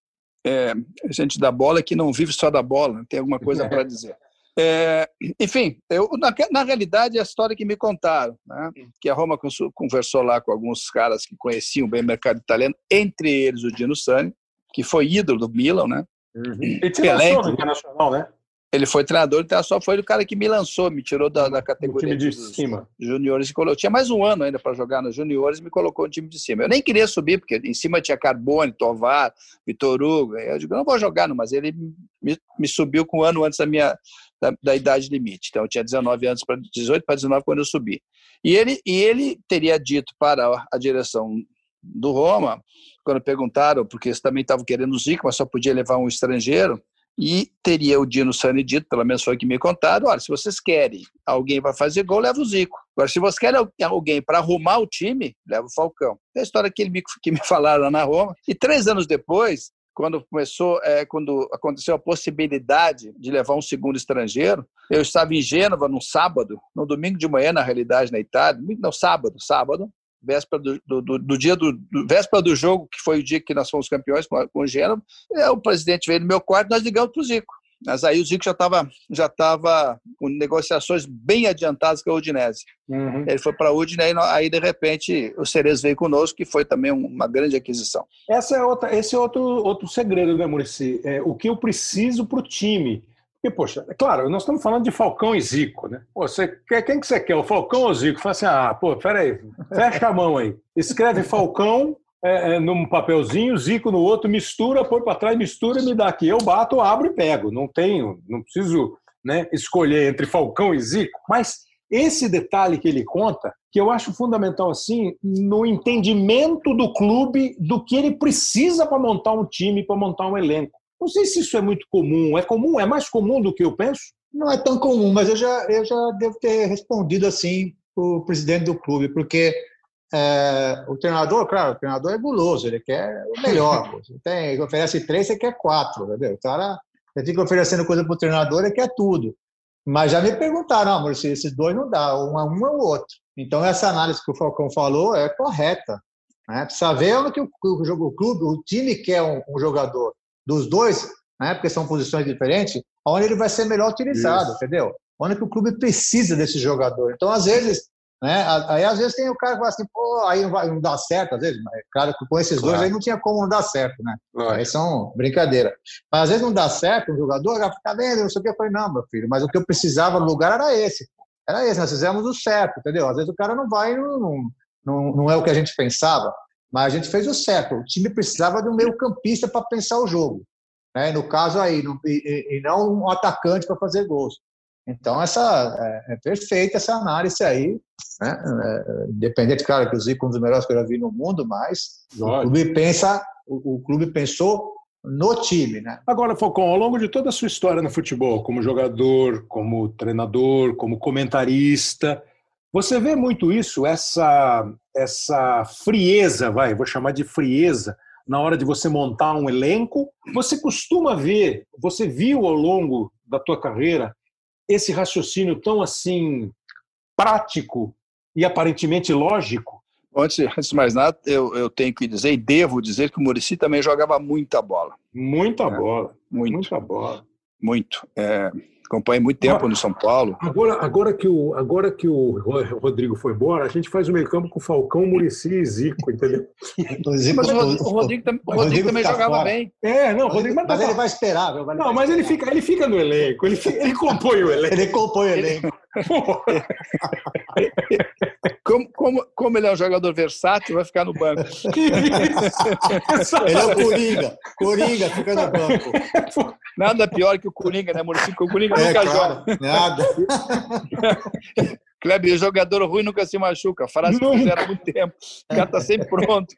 É, gente da bola que não vive só da bola, tem alguma coisa [laughs] para dizer. É, enfim, eu, na, na, realidade, é a história que me contaram, né? que a Roma conversou lá com alguns caras que conheciam bem o mercado italiano, entre eles o Dino Sani, que foi ídolo do Milan, né? Uhum. Ele te lançou no Internacional, né? Ele foi treinador do Internacional, foi o cara que me lançou, me tirou da, da categoria time de cima. juniores. Eu tinha mais um ano ainda para jogar nos juniores e me colocou no time de cima. Eu nem queria subir, porque em cima tinha Carbone, Tovar, Vitor Hugo. Eu digo, não vou jogar, não, mas ele me, me subiu com um ano antes da minha da, da idade limite. Então eu tinha 19 anos para 18 para 19 quando eu subi. E ele, e ele teria dito para a direção do Roma quando perguntaram, porque eles também estavam querendo o Zico, mas só podia levar um estrangeiro, e teria o Dino Sani dito, pelo menos foi o que me contaram, olha, se vocês querem alguém vai fazer gol, leva o Zico. Agora, se vocês querem alguém para arrumar o time, leva o Falcão. É a história que, ele me, que me [laughs] falaram na Roma. E três anos depois, quando começou, é, quando aconteceu a possibilidade de levar um segundo estrangeiro, eu estava em Gênova no sábado, no domingo de manhã, na realidade, na Itália, não, sábado, sábado, véspera do, do, do dia do, do, véspera do jogo, que foi o dia que nós fomos campeões com, com o Gênero, é, o presidente veio no meu quarto nós ligamos para o Zico. Mas aí o Zico já estava já tava com negociações bem adiantadas com a Udinese. Uhum. Ele foi para a Udinese, aí de repente o Cerezo veio conosco, que foi também uma grande aquisição. Essa é outra, esse é outro, outro segredo, né, Murici? É, o que eu preciso para o time porque, poxa, é claro, nós estamos falando de Falcão e Zico, né? Pô, você quer, quem que você quer, o Falcão ou o Zico? Fala assim, ah, pô, peraí, fecha a mão aí. Escreve Falcão é, é, num papelzinho, Zico no outro, mistura, põe para trás, mistura e me dá aqui. Eu bato, abro e pego. Não tenho, não preciso né, escolher entre Falcão e Zico. Mas esse detalhe que ele conta, que eu acho fundamental assim, no entendimento do clube do que ele precisa para montar um time, para montar um elenco. Não sei se isso é muito comum. É comum? É mais comum do que eu penso? Não é tão comum, mas eu já, eu já devo ter respondido assim para o presidente do clube, porque é, o treinador, claro, o treinador é guloso, ele quer o melhor. [laughs] Você tem, oferece três, você quer quatro, entendeu? O cara, você fica oferecendo coisa para o treinador, ele quer tudo. Mas já me perguntaram, amor, se esses dois não dá, um é um ou outro. Então, essa análise que o Falcão falou é correta. Né? Precisa ver onde que o, o, o clube, o time quer um, um jogador dos dois, né, porque são posições diferentes, onde ele vai ser melhor utilizado, Isso. entendeu? Onde que o clube precisa desse jogador. Então, às vezes, né, aí às vezes tem o cara que fala assim, pô, aí não, vai, não dá certo, às vezes, mas, claro que com esses claro. dois aí não tinha como não dar certo, né? Aí são brincadeira. Mas às vezes não dá certo um jogador, vai ficar vendo, não sei o que, eu falei, não, meu filho, mas o que eu precisava no lugar era esse. Era esse, nós fizemos o certo, entendeu? Às vezes o cara não vai, não, não, não é o que a gente pensava. Mas a gente fez o certo. O time precisava de um meio-campista para pensar o jogo. Né? No caso aí, no, e, e, não um atacante para fazer gols. Então, essa é, é, perfeita essa análise aí. Né? É, independente, claro, que o Zico é um dos melhores que eu já vi no mundo, mas o clube pensa, o, o clube pensou no time, né? Agora, Falcão, ao longo de toda a sua história no futebol, como jogador, como treinador, como comentarista, você vê muito isso, essa, essa frieza, vai, vou chamar de frieza, na hora de você montar um elenco. Você costuma ver, você viu ao longo da tua carreira esse raciocínio tão assim prático e aparentemente lógico? Antes, antes de mais nada, eu, eu tenho que dizer e devo dizer que o Murici também jogava muita bola. Muita é, bola. Muito. Muita bola. Muito. É, Acompanhei muito tempo no São Paulo. Agora, agora, que o, agora que o Rodrigo foi embora, a gente faz o meio campo com Falcão, Murici e Zico, entendeu? mas o, o, Rodrigo, o Rodrigo também jogava fora. bem. É, não, Rodrigo, mas, mas ele vai esperar. Vai não, mas ele fica, ele fica no elenco, ele, fica, ele compõe o elenco. Ele compõe o elenco. [laughs] como, como, como ele é um jogador versátil, vai ficar no banco. ele é o Coringa. Coringa fica no banco. Nada pior que o Coringa, né, Maurício? O Coringa é, nunca claro, joga. Nada. Kleber, jogador ruim nunca se machuca. Frase que fizeram há muito tempo. O cara tá sempre pronto.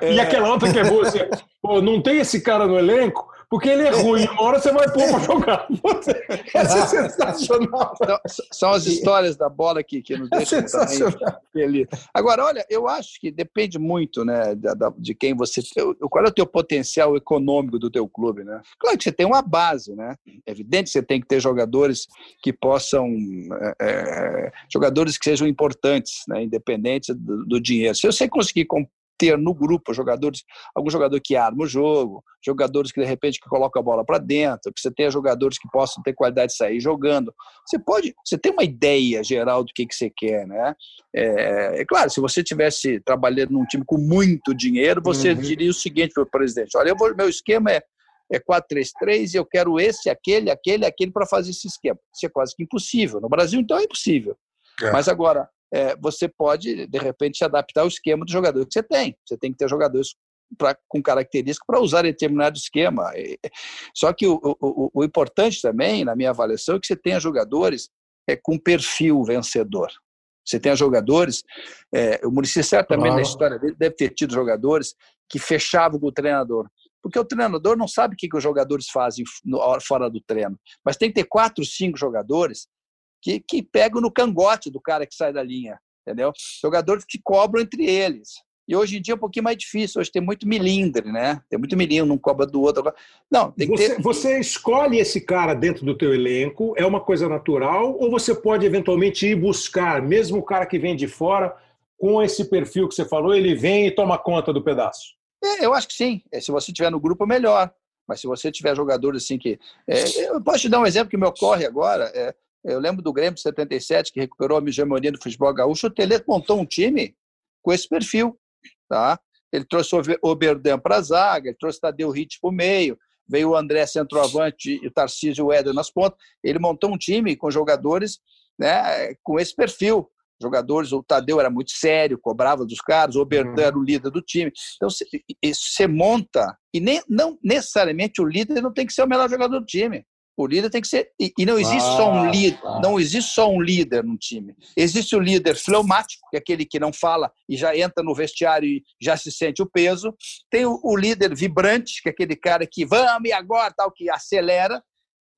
E é... aquela outra que é boa, assim, pô, não tem esse cara no elenco, porque ele é ruim. Uma hora você vai pôr para jogar. [laughs] Essa é sensacional. Então, são as histórias da bola que, que nos é deixam é feliz. Agora, olha, eu acho que depende muito né, de quem você. Qual é o teu potencial econômico do teu clube, né? Claro que você tem uma base, né? É evidente que você tem que ter jogadores que possam. É, é, jogadores que sejam importantes, né, independentes do, do dinheiro. Se você conseguir ter no grupo jogadores, algum jogador que arma o jogo, jogadores que de repente que colocam a bola para dentro, que você tenha jogadores que possam ter qualidade de sair jogando. Você pode, você tem uma ideia geral do que, que você quer, né? É, é claro, se você tivesse trabalhando num time com muito dinheiro, você uhum. diria o seguinte para o presidente: olha, vou, meu esquema é é 4-3-3 e eu quero esse, aquele, aquele, aquele para fazer esse esquema. Isso é quase que impossível. No Brasil, então, é impossível. É. Mas agora, é, você pode, de repente, adaptar o esquema do jogador que você tem. Você tem que ter jogadores pra, com características para usar determinado esquema. Só que o, o, o, importante também, na minha avaliação, é que você tenha jogadores é, com perfil vencedor. Você tenha jogadores, é, o Muricy certamente na história dele deve ter tido jogadores que fechavam com o treinador. Porque o treinador não sabe o que, que os jogadores fazem fora do treino. Mas tem que ter quatro, cinco jogadores que, que pegam no cangote do cara que sai da linha, entendeu? Jogadores que cobram entre eles. E hoje em dia é um pouquinho mais difícil. Hoje tem muito milindre, né? Tem muito milindre, um cobra do outro. Não, tem você, ter... você escolhe esse cara dentro do teu elenco, é uma coisa natural, ou você pode eventualmente ir buscar, mesmo o cara que vem de fora, com esse perfil que você falou, ele vem e toma conta do pedaço? É, eu acho que sim. É, se você tiver no grupo, é melhor. Mas se você tiver jogadores assim que. É, eu posso te dar um exemplo que me ocorre agora. Eu lembro do Grêmio de 77, que recuperou a hegemonia do futebol gaúcho. O Tele montou um time com esse perfil. Tá? Ele trouxe o Oberdan para a zaga, ele trouxe Tadeu Ritch para o meio, veio o André centroavante e o Tarcísio e o Éder nas pontas. Ele montou um time com jogadores né, com esse perfil. Jogadores, o Tadeu era muito sério, cobrava dos caras, o Oberdan uhum. era o líder do time. Então, você monta, e nem, não necessariamente o líder não tem que ser o melhor jogador do time. O líder tem que ser. E, e não existe ah, só um líder, ah. não existe só um líder no time. Existe o líder fleumático, que é aquele que não fala e já entra no vestiário e já se sente o peso. Tem o, o líder vibrante, que é aquele cara que vamos e agora, tal, que acelera.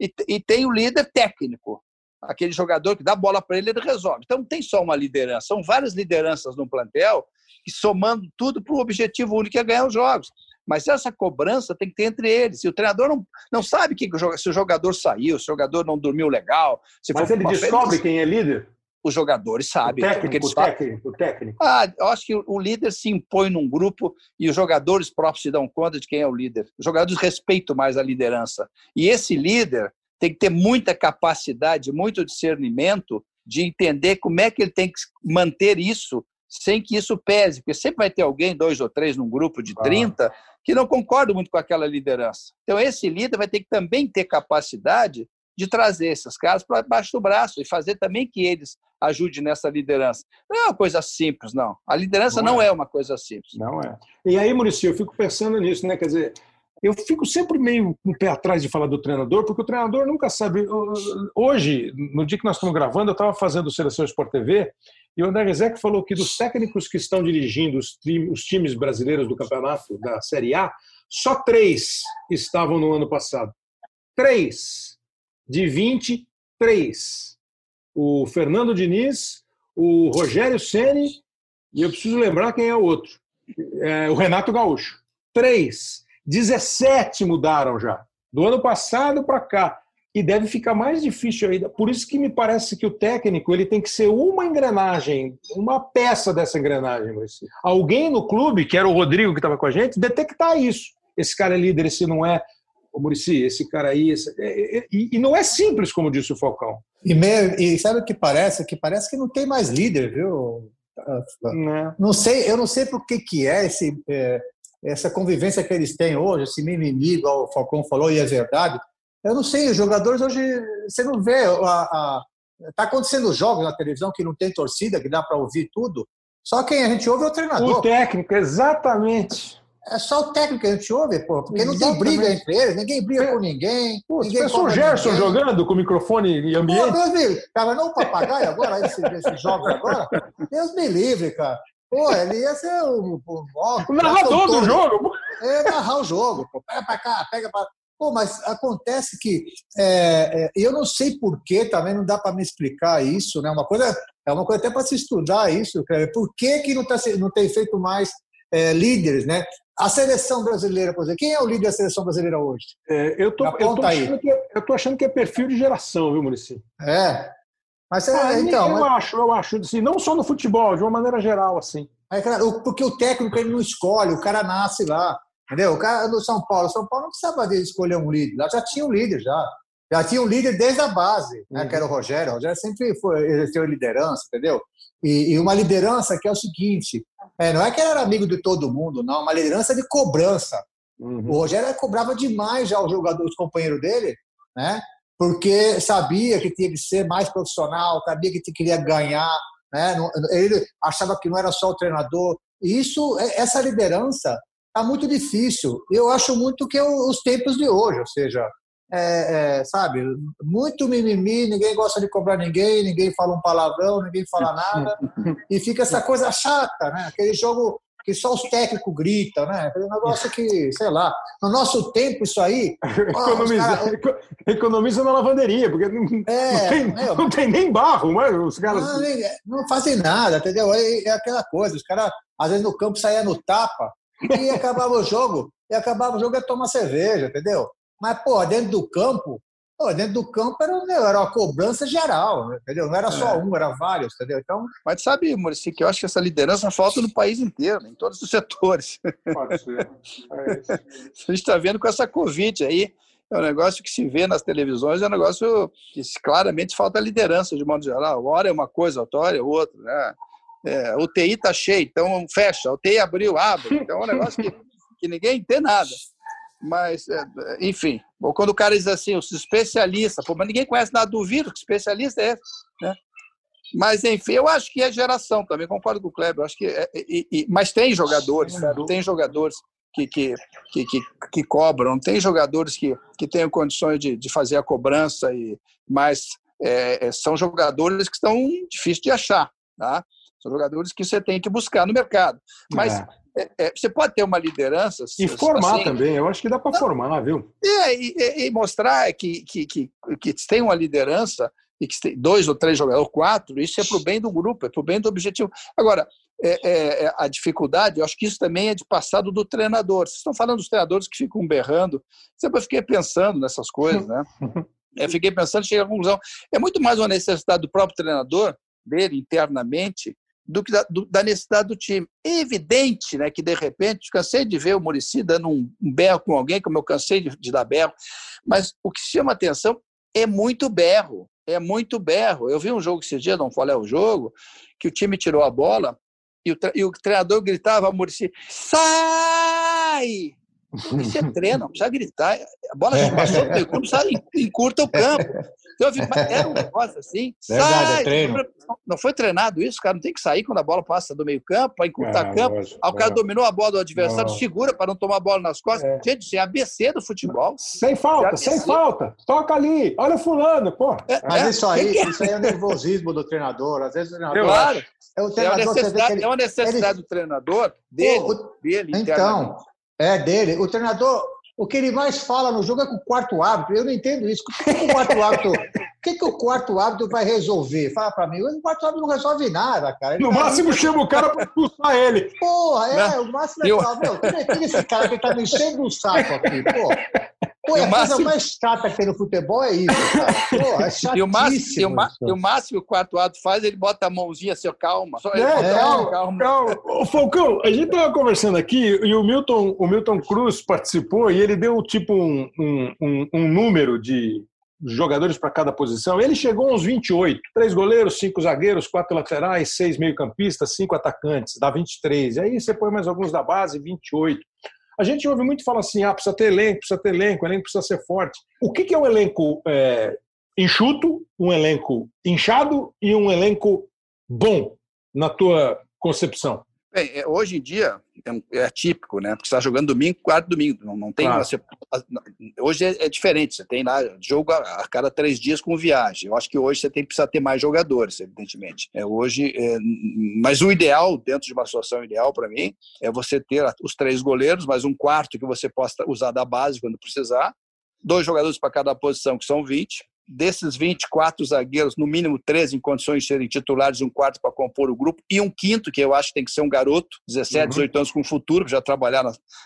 E, e tem o líder técnico, aquele jogador que dá bola para ele, ele resolve. Então não tem só uma liderança, são várias lideranças no plantel que somando tudo para o objetivo único que é ganhar os jogos. Mas essa cobrança tem que ter entre eles. E o treinador não, não sabe que, se o jogador saiu, se o jogador não dormiu legal. Mas ele descobre feliz, quem é líder? Os jogadores sabem. O técnico, o técnico, o técnico. Ah, eu acho que o líder se impõe num grupo e os jogadores próprios se dão conta de quem é o líder. Os jogadores respeitam mais a liderança. E esse líder tem que ter muita capacidade, muito discernimento de entender como é que ele tem que manter isso sem que isso pese, porque sempre vai ter alguém, dois ou três num grupo de 30, ah. que não concorda muito com aquela liderança. Então, esse líder vai ter que também ter capacidade de trazer esses caras para baixo do braço e fazer também que eles ajudem nessa liderança. Não é uma coisa simples, não. A liderança não, não é. é. uma coisa simples. Não é. E aí, Maurício, eu fico pensando nisso, né? Quer dizer, eu fico sempre meio com o pé atrás de falar do treinador, porque o treinador nunca sabe. Hoje, no dia que nós estamos gravando, eu estava fazendo Seleção Sport TV e o André Rezec falou que dos técnicos que estão dirigindo os, os times brasileiros do campeonato da Série A, só três estavam no ano passado. Três. De 23. O Fernando Diniz, o Rogério Ceni e eu preciso lembrar quem é o outro. É, o Renato Gaúcho. Três. 17 mudaram já. Do ano passado para cá. E deve ficar mais difícil ainda. Por isso que me parece que o técnico ele tem que ser uma engrenagem, uma peça dessa engrenagem. Alguém no clube, que era o Rodrigo que estava com a gente, detectar isso. Esse cara é líder, esse não é. o Murici, esse cara aí. Esse, é, é, e, e, não é simples, como disse o Falcão. E, meio, e sabe o que parece? Que parece que não tem mais líder, viu? Não, é. não sei, eu não sei por que, que é esse, é, essa convivência que eles têm hoje, esse mimimi, igual o Falcão falou, e é verdade. Eu não sei, os jogadores hoje, você não vê. Está acontecendo jogos na televisão que não tem torcida, que dá para ouvir tudo. Só quem a gente ouve é o treinador. O técnico, exatamente. É só o técnico que a gente ouve, pô, porque não tem briga entre eles, ninguém briga com ninguém. Pô, ninguém pensou o Gerson ninguém. jogando com microfone e ambiente? Pô, Deus me Tava não o papagaio agora, esses, esses jogos agora? Deus me livre, cara. Pô, ele ia ser o, o, o, o narrador do jogo. É, narrar o jogo. Pô. Pega pra cá, pega pra... Pô, mas acontece que é, é, eu não sei porquê, também não dá para me explicar isso, né? Uma coisa é uma coisa até para se estudar isso. Por que, que não, tá, não tem feito mais é, líderes, né? A seleção brasileira, por exemplo, quem é o líder da seleção brasileira hoje? É, eu tô, eu tô achando que, é, eu tô achando que é perfil de geração, viu, Murici? É. Mas é, ah, então, eu mas... acho, eu acho, assim, não só no futebol, de uma maneira geral, assim. É, porque o técnico ele não escolhe, o cara nasce lá. Entendeu? O cara do São Paulo, São Paulo não precisava de escolher um líder, lá já tinha um líder já. Já tinha um líder desde a base, né, uhum. que era o Rogério. O Rogério sempre foi, exerceu liderança, entendeu? E, e, uma liderança que é o seguinte: é, não é que ele era amigo de todo mundo, não, uma liderança de cobrança. Uhum. O Rogério cobrava demais já os jogadores, os companheiros dele, né? Porque sabia que tinha que ser mais profissional, sabia que queria ganhar, né? Ele achava que não era só o treinador. E isso, é, essa liderança está muito difícil. Eu acho muito que é os tempos de hoje, ou seja, é, é, sabe, muito mimimi, ninguém gosta de cobrar ninguém, ninguém fala um palavrão, ninguém fala nada, [laughs] e fica essa coisa chata, né? Aquele jogo que só os técnicos gritam, né? Aquele negócio que, sei lá, no nosso tempo isso aí... [laughs] economiza, cara... economiza na lavanderia, porque não, é, não, tem, meu, não tem nem barro, mas os caras... Não, não fazem nada, entendeu? É, é aquela coisa, os caras, às vezes no campo saia no tapa, e acabava o jogo, e acabava o jogo e tomar cerveja, entendeu? Mas, pô, dentro do campo, pô, dentro do campo era, era uma cobrança geral, entendeu? Não era só é. um, era vários, entendeu? Então... Mas sabe, Maurício, que eu acho que essa liderança falta no país inteiro, em todos os setores. Pode ser. É [laughs] a gente está vendo com essa Covid aí, é um negócio que se vê nas televisões, é um negócio que claramente falta liderança, de modo geral. Hora é uma coisa, outra hora é outra, né? É, o TI está cheio, então fecha. O TI abriu, abre. Então é um negócio que, que ninguém tem nada. Mas, é, enfim, quando o cara diz assim, os especialistas, pô, mas ninguém conhece nada do vírus, que especialista é esse? Né? Mas, enfim, eu acho que é geração também, concordo com o Kleber. Acho que é, mas tem jogadores, sabe? tem jogadores que, que, que, que, que cobram, tem jogadores que, que têm condições de, de fazer a cobrança, e, mas é, é são jogadores que estão difíceis de achar. Tá? São jogadores que você tem que buscar no mercado. Mas é. É, é, você pode ter uma liderança. E formar assim, também, eu acho que dá para formar, viu? É, e, e, mostrar que, que, que, que tem uma liderança e que tem dois ou três jogadores, ou quatro, isso é para o bem do grupo, é para o bem do objetivo. Agora, é, é, é, a dificuldade, eu acho que isso também é de passado do treinador. Vocês estão falando dos treinadores que ficam berrando. Sempre eu fiquei pensando nessas coisas, né? [laughs] eu fiquei pensando, cheguei à conclusão. É muito mais uma necessidade do próprio treinador, dele internamente, do que da, do, da, necessidade do time. É evidente né, que, de repente, cansei de ver o Murici dando um, um berro com alguém, como eu cansei de, de dar berro, mas o que chama atenção é muito berro, é muito berro. Eu vi um jogo esse dia, não falei o jogo, que o time tirou a bola e o, e o treinador gritava Murici, sai! Isso é treino, não precisa gritar. A bola já passou do meio campo, encurta o campo. Então, era um negócio assim. Verdade, é sai, é treino. Não foi treinado isso, cara. Não tem que sair quando a bola passa do meio campo, para encurtar é, campo. Lógico, Aí o cara é. dominou a bola do adversário, não. segura para não tomar a bola nas costas. É. Gente, isso é ABC do futebol. Sem falta, sem falta. Toca ali. Olha o fulano, pô. É, Mas isso aí, isso aí é o nervosismo do treinador. Às vezes o treinador. Claro. É, o treinador, é uma necessidade, ele, é uma necessidade ele... do treinador, dele, o, dele então, é dele. O treinador, o que ele mais fala no jogo é com o quarto árbitro. Eu não entendo isso. O que, que o quarto árbitro, o que, que o quarto árbitro vai resolver? Fala para mim. O quarto árbitro não resolve nada, cara. Ele no tá máximo aí, chama o cara para expulsar ele. Porra, é, não. o máximo é eu... falar, meu, tira esse cara que tá me enchendo o saco aqui, pô. Pô, a coisa mais chata que tem no futebol é isso, cara. Pô, é chatíssimo. [laughs] e, o máximo, e, o, e o máximo que o quarto ato faz, ele bota a mãozinha assim, calma. Só ele é, calma, calma. calma. Ô, Falcão, a gente tava conversando aqui e o Milton, o Milton Cruz participou e ele deu tipo um, um, um, um número de jogadores para cada posição. Ele chegou aos 28. Três goleiros, cinco zagueiros, quatro laterais, seis meio-campistas, cinco atacantes. Dá 23. E aí você põe mais alguns da base, 28. A gente ouve muito falar assim: ah, precisa ter elenco, precisa ter elenco, o elenco precisa ser forte. O que, que é um elenco é, enxuto, um elenco inchado e um elenco bom, na tua concepção? Bem, é, hoje em dia é, é típico, né? Porque você está jogando domingo, quarto domingo. Não, não tem. Claro. Você, hoje é, é, diferente. Você tem lá jogo a, a, cada três dias com viagem. Eu acho que hoje você tem precisa ter mais jogadores, evidentemente. É, hoje, é, mas o ideal dentro de uma situação ideal para mim é você ter os três goleiros, mais um quarto que você possa usar da base quando precisar, dois jogadores para cada posição que são 20 desses 24 zagueiros, no mínimo 13 em condições de serem titulares, um quarto para compor o grupo, e um quinto, que eu acho que tem que ser um garoto, 17, uhum. 18 anos com futuro, que já trabalhar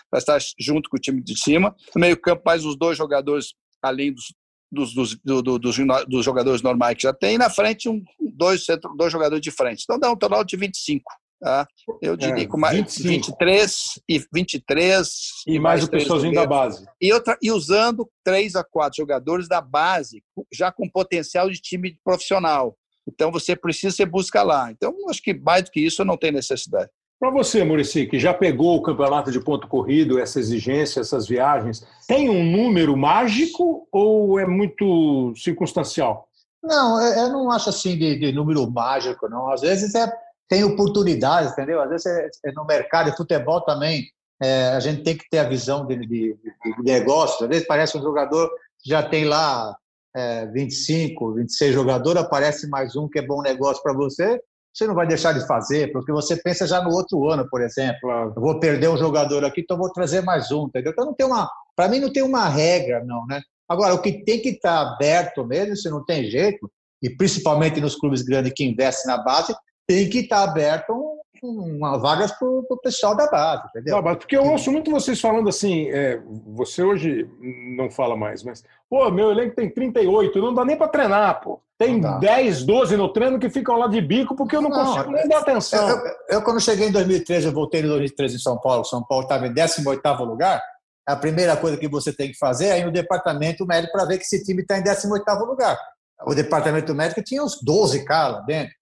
para estar junto com o time de cima. No meio-campo, mais os dois jogadores, além dos, dos, dos, do, dos, dos, jogadores normais que já tem, e na frente, um, dois, dois jogadores de frente. Então dá um total de 25. Tá? Eu diria é, com mais 25. 23 e 23 e, mais, mais o pessoalzinho da base. E, outra, e usando três a quatro jogadores da base, já com potencial de time profissional. Então você precisa você busca lá. Então acho que mais do que isso não tem necessidade. Para você, Murici, que já pegou o campeonato de ponto corrido, essa exigência, essas viagens, tem um número mágico ou é muito circunstancial? Não, eu não acho assim de, de número mágico, não. Às vezes é tem oportunidades, entendeu? Às vezes é, é no mercado de futebol também, é, a gente tem que ter a visão de, de, de, negócio. Às vezes parece um jogador que já tem lá é, 25, 26 jogadores, aparece mais um que é bom negócio para você, você não vai deixar de fazer, porque você pensa já no outro ano, por exemplo. Eu vou perder um jogador aqui, então vou trazer mais um, entendeu? Então não tem uma, para mim não tem uma regra, não, né? Agora, o que tem que estar tá aberto mesmo, se não tem jeito, e principalmente nos clubes grandes que investem na base, tem que estar aberto uma vagas para o pessoal da base, entendeu? Não, porque eu ouço muito vocês falando assim, é, você hoje não fala mais, mas, pô, meu elenco tem 38, não dá nem para treinar, pô. Tem 10, 12 no treino que ficam lá de bico porque eu não, não consigo nem dar atenção. Eu, eu, eu, quando cheguei em 2013, eu voltei em 2013 em São Paulo, São Paulo estava em 18º lugar, a primeira coisa que você tem que fazer é ir no departamento médico para ver que esse time está em 18º lugar. O departamento médico tinha uns 12 caras lá dentro.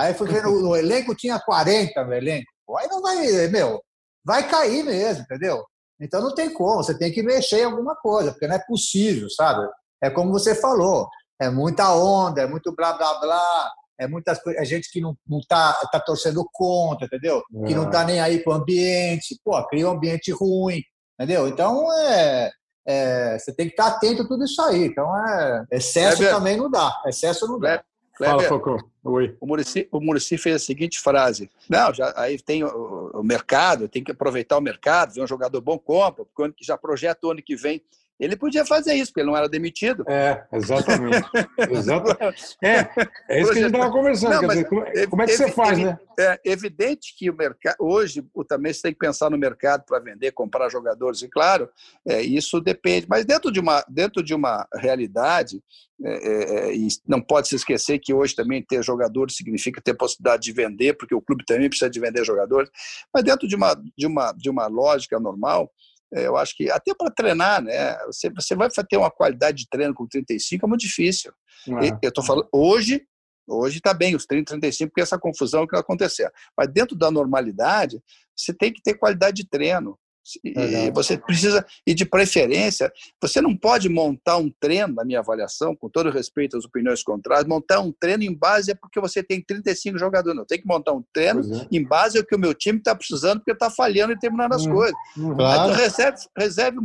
Aí fui ver no, no, elenco, tinha 40 no elenco. Aí não vai, meu, vai cair mesmo, entendeu? Então não tem como, você tem que mexer em alguma coisa, porque não é possível, sabe? É como você falou, é muita onda, é muito blá blá blá, é muitas é gente que não, não tá, tá torcendo contra, entendeu? É. Que não tá nem aí com o ambiente, pô, cria um ambiente ruim, entendeu? Então é, é, você tem que estar atento a tudo isso aí. Então é excesso é também não dá, excesso não dá. Kleber, Fala, Falcão. Oi. O Murici, o Murici fez a seguinte frase: Não, já, aí tem o, o, mercado, tem que aproveitar o mercado, ver um jogador bom, compra, porque já projeta o ano que vem. Ele podia fazer isso, porque ele não era demitido. É, exatamente. [laughs] exatamente. É, é isso que a gente estava conversando. Não, dizer, como, é, como, é que você faz, né? É evidente que o mercado. Hoje, também você tem que pensar no mercado para vender, comprar jogadores, e claro, é, isso depende. Mas dentro de uma, dentro de uma realidade, é, é, é, e não pode se esquecer que hoje também ter jogadores significa ter possibilidade de vender, porque o clube também precisa de vender jogadores. Mas dentro de uma, de uma, de uma lógica normal, eu acho que até para treinar, né? Você, você vai ter uma qualidade de treino com 35 é muito difícil. É. Eu estou falando hoje, hoje está bem os 30, 35 porque essa confusão que vai acontecer. Mas dentro da normalidade, você tem que ter qualidade de treino. E você precisa, e de preferência, você não pode montar um treino, na minha avaliação, com todo respeito às opiniões contrárias, montar um treino em base é porque você tem 35 jogadores. Não, tem que montar um treino é. em base ao que o meu time está precisando, porque está falhando e terminando as hum, coisas. Hum, claro. Aí reserve, reserve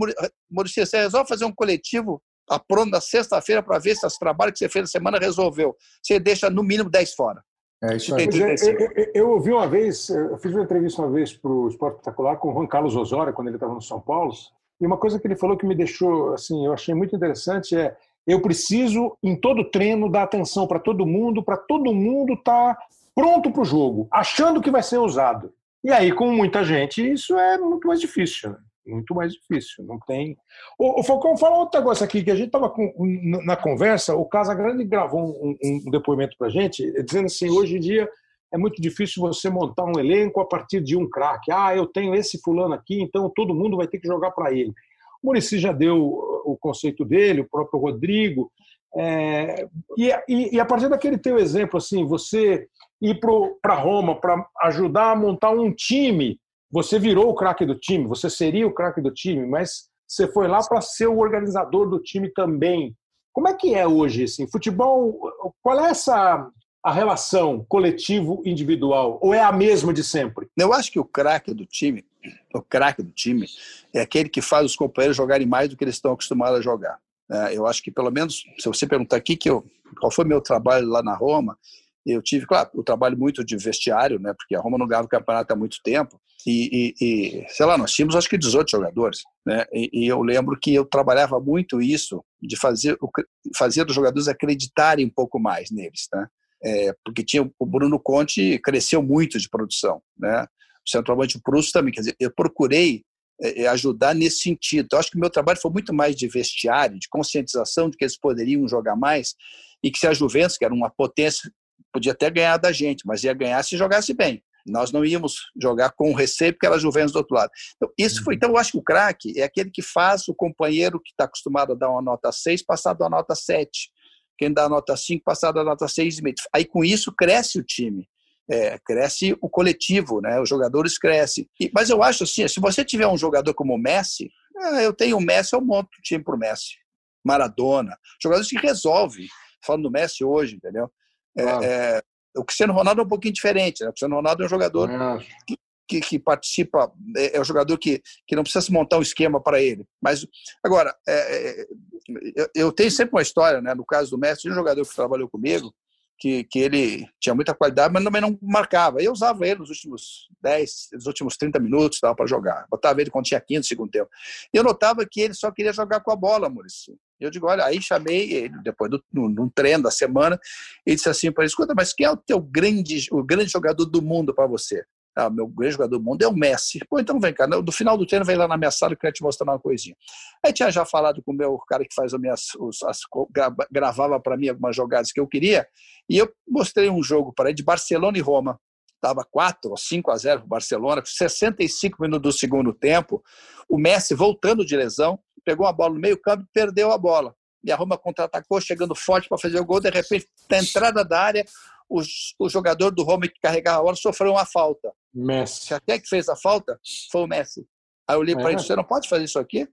Maurício, você resolve fazer um coletivo pronto na sexta-feira para ver se os trabalhos que você fez na semana resolveu. Você deixa no mínimo 10 fora. É isso aí. Eu, eu, eu, ouvi uma vez, eu fiz uma entrevista uma vez para o Esporte Espetacular com o Juan Carlos Osório, quando ele estava no São Paulo, e uma coisa que ele falou que me deixou, assim, eu achei muito interessante é eu preciso, em todo treino, dar atenção para todo mundo, para todo mundo estar tá pronto para o jogo, achando que vai ser usado. E aí, com muita gente, isso é muito mais difícil. Né? Muito mais difícil. Não tem. O, o Falcão fala outro negócio aqui que a gente estava na conversa. O Casagrande gravou um, um depoimento para a gente dizendo assim: hoje em dia é muito difícil você montar um elenco a partir de um craque. Ah, eu tenho esse fulano aqui, então todo mundo vai ter que jogar para ele. O Murici já deu o conceito dele, o próprio Rodrigo. É, e, e, e, a partir daquele teu exemplo, assim, você ir para Roma para ajudar a montar um time, você virou o craque do time, você seria o craque do time, mas você foi lá para ser o organizador do time também. Como é que é hoje, assim, futebol? Qual é essa a relação coletivo-individual? Ou é a mesma de sempre? Eu acho que o craque do time, o craque do time, é aquele que faz os companheiros jogarem mais do que eles estão acostumados a jogar. É, eu acho que, pelo menos, se você perguntar aqui que eu, qual foi meu trabalho lá na Roma, eu tive, claro, o trabalho muito de vestiário, né, porque a Roma não ganhava o campeonato há muito tempo, e, e, e, sei lá, nós tínhamos acho que 18 jogadores, né, e, e, eu lembro que eu trabalhava muito isso, de fazer, fazer os jogadores acreditarem um pouco mais neles, né, é, porque tinha o Bruno Conte cresceu muito de produção, né? O centroavante Prusso também, quer dizer, eu procurei é, é, ajudar nesse sentido. Eu acho que o meu trabalho foi muito mais de vestiário, de conscientização de que eles poderiam jogar mais e que se a Juventus, que era uma potência, podia até ganhar da gente, mas ia ganhar se jogasse bem. Nós não íamos jogar com receio porque era a Juventus do outro lado. Então, isso foi, uhum. então eu acho que o craque é aquele que faz o companheiro que está acostumado a dar uma nota 6 passar da nota 7 quem dá nota 5 passar da nota 6,5. Aí com isso cresce o time. É, cresce o coletivo, né? os jogadores crescem. E, mas eu acho assim, se você tiver um jogador como o Messi, ah, eu tenho o Messi, eu monto o time para o Messi. Maradona, jogadores que resolvem. Falando do Messi hoje, entendeu? É, é, o Cristiano Ronaldo é um pouquinho diferente. Né? O Cristiano Ronaldo é um jogador que, que, que, participa, é, é um jogador que, que não precisa se montar um esquema para ele. Mas, agora, é, é eu tenho sempre uma história, né? No caso do Messi, de um jogador que trabalhou comigo, que, que ele tinha muita qualidade, mas também não marcava. Eu usava ele nos últimos 10, nos últimos 30 minutos para jogar. Botava ele quando tinha 15 segundo tempo. E eu notava que ele só queria jogar com a bola, Maurício. Eu digo, olha, aí chamei ele, depois do, no, num treino da semana, e disse assim para ele, escuta, mas quem é o teu grande, o grande jogador do mundo para você? Ah, meu grande jogador do mundo é o Messi. Pô, então vem cá, no final do treino vem lá na minha sala que eu quero te mostrar uma coisinha. Aí tinha já falado com o meu cara que faz as minhas, os, as, gravava para mim algumas jogadas que eu queria, e eu mostrei um jogo para ele de Barcelona e Roma. Estava 4 ou 5 a 0 para o Barcelona, 65 minutos do segundo tempo. O Messi voltando de lesão, pegou a bola no meio-campo e perdeu a bola. E a Roma contra-atacou, chegando forte para fazer o gol. De repente, na entrada da área, o, o jogador do Roma que carregava a bola sofreu uma falta. Messi. Até que fez a falta foi o Messi. Aí eu olhei para ele: você não pode fazer isso aqui?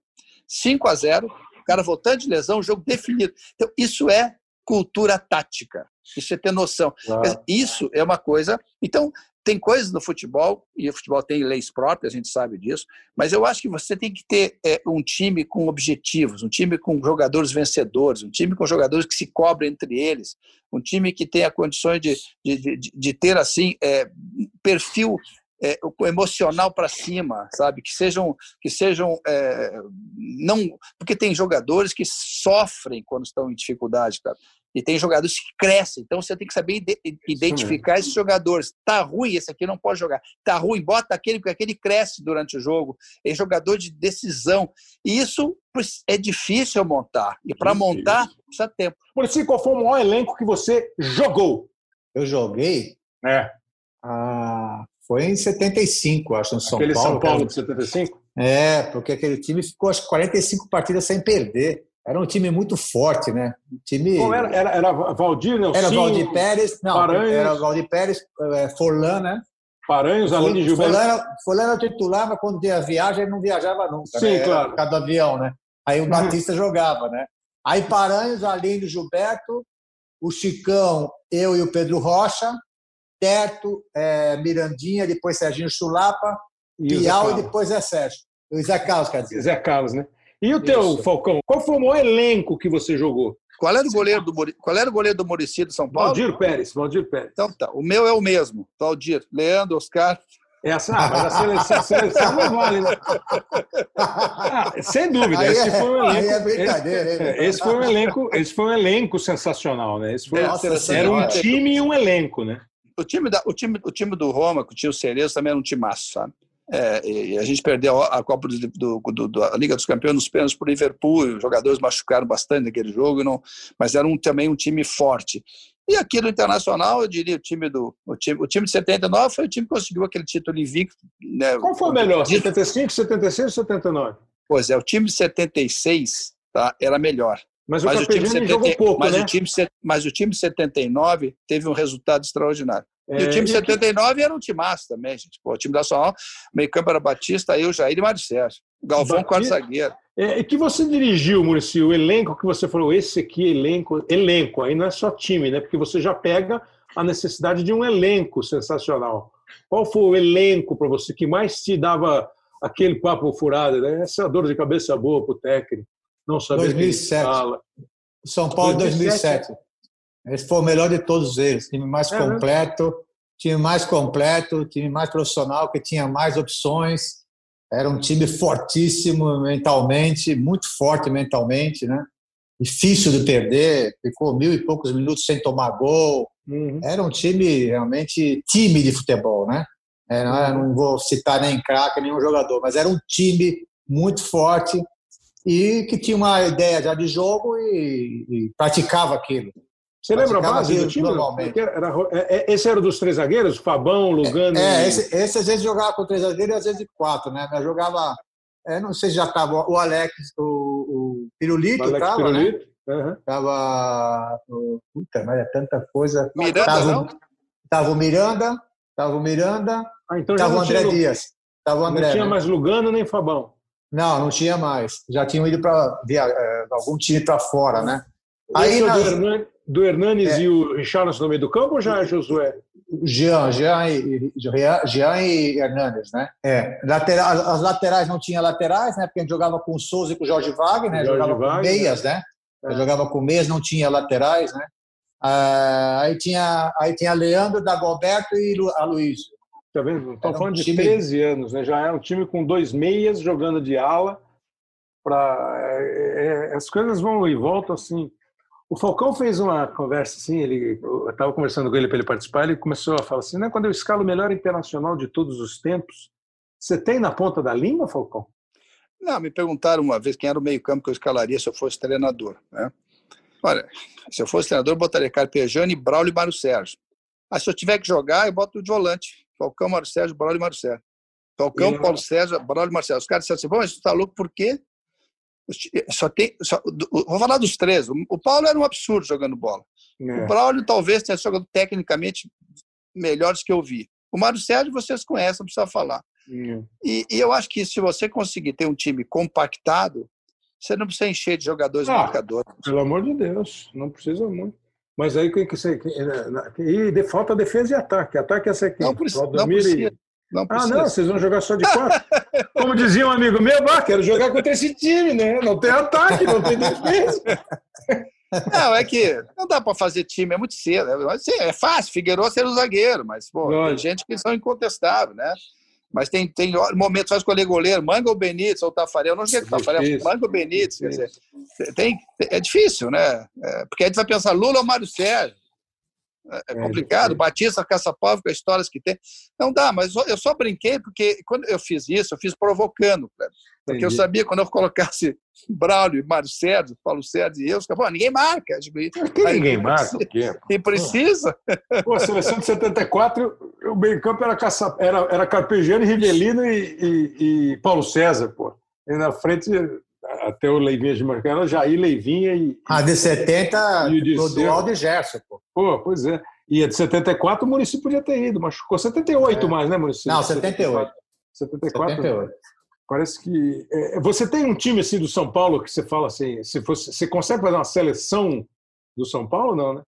5 a 0 o cara voltando de lesão, jogo definido. Então, isso é cultura tática. Isso é ter noção. Claro. Isso é uma coisa. Então, tem coisas no futebol, e o futebol tem leis próprias, a gente sabe disso, mas eu acho que você tem que ter é, um time com objetivos, um time com jogadores vencedores, um time com jogadores que se cobrem entre eles, um time que tenha condições de, de, de, de ter assim é, perfil é, emocional para cima, sabe? Que sejam, que sejam é, não, porque tem jogadores que sofrem quando estão em dificuldade, cara e tem jogadores que crescem. Então você tem que saber identificar esses jogadores. Tá ruim, esse aqui não pode jogar. Tá ruim, bota aquele, porque aquele cresce durante o jogo. É jogador de decisão. E isso é difícil montar. E para montar, precisa tempo. Por si, qual foi o maior elenco que você jogou? Eu joguei? É. Ah, foi em 75, acho, no São aquele Paulo. São Paulo de 75? É, porque aquele time ficou acho 45 partidas sem perder. Era um time muito forte, né? Um time... Bom, era, era, era Valdir, Nelson, Era Valdir Pérez, não, Paranhos, era Valdir Pérez, é, Forlan, né? Paranhos, além de Gilberto. Forlan, Forlan era titular, mas quando tinha viagem, ele não viajava nunca. Sim, né? claro. Por causa do avião, né? Aí o. [laughs] Batista jogava, né? Aí Paranhos, além do Gilberto, o Chicão, eu e o Pedro Rocha, Terto, é, Mirandinha, depois Serginho Chulapa, e Piau e depois é Sérgio. O Zé Carlos, quer dizer. Zé Carlos, né? E o teu, Isso. Falcão? Qual foi o maior elenco que você jogou? Qual era o goleiro do, qual era o goleiro do Murici de São Paulo? Valdir Pérez. Valdir Pérez. Então tá. O meu é o mesmo. Valdir. Leandro, Oscar. Essa, ah, mas a seleção, a seleção não vale, né? Ah, sem dúvida, aí esse é, foi um elenco. É brincadeira, esse, é, esse, foi um elenco, esse foi um elenco sensacional, né? Esse foi, Nossa, era um time e um elenco, né? O time, da, o, time, o time do Roma, que tinha o Cerezo, também era um timaço, sabe? É, a gente perdeu a Copa do, do, do, da Liga dos Campeões nos pênaltis para o Liverpool. Os jogadores machucaram bastante naquele jogo, não, mas era um, também um time forte. E aqui no Internacional, eu diria o time do o time, o time de 79 foi o time que conseguiu aquele título invicto. Né? Qual foi o melhor? 75, 76 ou 79? Pois é, o time de 76 tá, era melhor. Mas, mas o, time 70, jogou pouco, mas né? O time, mas o time 79 teve um resultado extraordinário. É, e o time de 79 era um timaço também, gente. Pô, o time da Nacional, meio campo era Batista, eu, Jair e Mário Sérgio. Galvão, quarto zagueiro. É, que você dirigiu, Murici, o elenco que você falou, esse aqui, elenco, elenco, aí não é só time, né? Porque você já pega a necessidade de um elenco sensacional. Qual foi o elenco para você que mais te dava aquele papo furado, né? Essa dor de cabeça boa para o técnico, não saber 2007. Fala. São Paulo 2007. 2007. Esse foi o melhor de todos eles. Time mais completo, time mais completo, time mais profissional, que tinha mais opções. Era um time fortíssimo mentalmente, muito forte mentalmente, né? Difícil de perder, ficou mil e poucos minutos sem tomar gol. Uhum. Era um time realmente time de futebol, né? É, não vou citar nem craque, nenhum jogador, mas era um time muito forte e que tinha uma ideia já de jogo e, e praticava aquilo. Você lembra a base do time? Era, é, é, esse era dos três zagueiros? Fabão, Lugano? É, é esse, esse, às vezes jogava com três zagueiros e às vezes quatro, né? Mas jogava, é, não sei se já estava o Alex, o, o Pirulito estava, Pirulito. né? Uhum. Tava, puta, mas é tanta coisa. Miranda, tava, não? Tava o Miranda, tava o Miranda, ah, então tava o André tinha, Dias. Tava o André, não tinha né? mais Lugano nem Fabão. Não, não tinha mais. Já tinham ido para algum time para fora, né? Aí nas... do, Hernanes é. e o Richarlison no meio do campo ou já é Josué? Jean, Jean e, Jean e Hernanes, né? É. Lateral, as laterais não tinha laterais, né? Porque a gente jogava com o Souza e com o Jorge Wagner, né? Jorge jogava Wagner, com meias, né? É. Jogava com meias, não tinha laterais, né? Ah, aí tinha aí tinha Leandro, Dagoberto e a Luiz. Tá vendo? Estamos falando um de time... 13 anos, né? Já é um time com dois meias jogando de ala. Pra... É, é, as coisas vão e voltam assim. O Falcão fez uma conversa assim, ele, eu estava conversando com ele para ele participar, ele começou a falar assim, né, quando eu escalo o melhor internacional de todos os tempos, você tem na ponta da língua, Falcão? Não, me perguntaram uma vez quem era o meio campo que eu escalaria se eu fosse treinador. Né? Olha, se eu fosse treinador, eu botaria Carpejani, Braulio e Mário Sérgio. Mas se eu tiver que jogar, eu boto de volante. Falcão, Mário Sérgio, Braulio e Mário Sérgio. Falcão, e... Paulo César, Braulio e Sérgio. Os caras disseram assim, bom, mas está louco por quê? Só tem, só, vou falar dos três. O Paulo era um absurdo jogando bola. É. O Braulio talvez tenha jogado tecnicamente melhores que eu vi. O Mário Sérgio vocês conhecem, não precisa falar. É. E, e, eu acho que se você conseguir ter um time compactado, você não precisa encher de jogadores ah, marcadores. Pelo amor de Deus, não precisa muito. Mas aí que você. E de, falta defesa e ataque. Ataque é. Não precisa. Não precisa. Não ah, não, vocês vão jogar só de quatro? Como dizia um amigo meu, ah, quero jogar contra esse time, né? Não tem ataque, não tem defesa. [laughs] Não, é que não dá para fazer time, é muito cedo. É, é fácil, Figueiredo ser o zagueiro, mas pô, tem gente que são incontestáveis, né? Mas tem, tem momentos, vai escolher goleiro, manga ou Benítez, ou Tafarel, não sei o que Tafarel, manga ou Benítez, quer dizer, tem, é difícil, né? É, porque a gente vai pensar Lula ou Mário Sérgio. É, é complicado. É, Batista, Caçapava, com as histórias que tem. Não dá, mas eu só brinquei porque quando eu fiz isso, eu fiz provocando. Porque Entendi. eu sabia quando eu colocasse Braulio, Mário Sérgio, Paulo Sérgio e eu, eu ninguém marca. Digo, aí, ninguém [laughs] marca? O quê? Quem precisa. Pô, a seleção de 74, o meio-campo era, Caça, era, era Carpegiani, Rivelino e, e, e Paulo César, pô. E na frente até o Leivinha de Marcano, Jair Leivinha e. A de 70, do Aldo Gerson, pô. Pô, pois é. E a de 74 o município podia ter ido, machucou 78 é. mais, né, município? Não, 78. 74. 78. Parece que. É, você tem um time assim do São Paulo que você fala assim, se fosse, você consegue fazer uma seleção do São Paulo, não, né?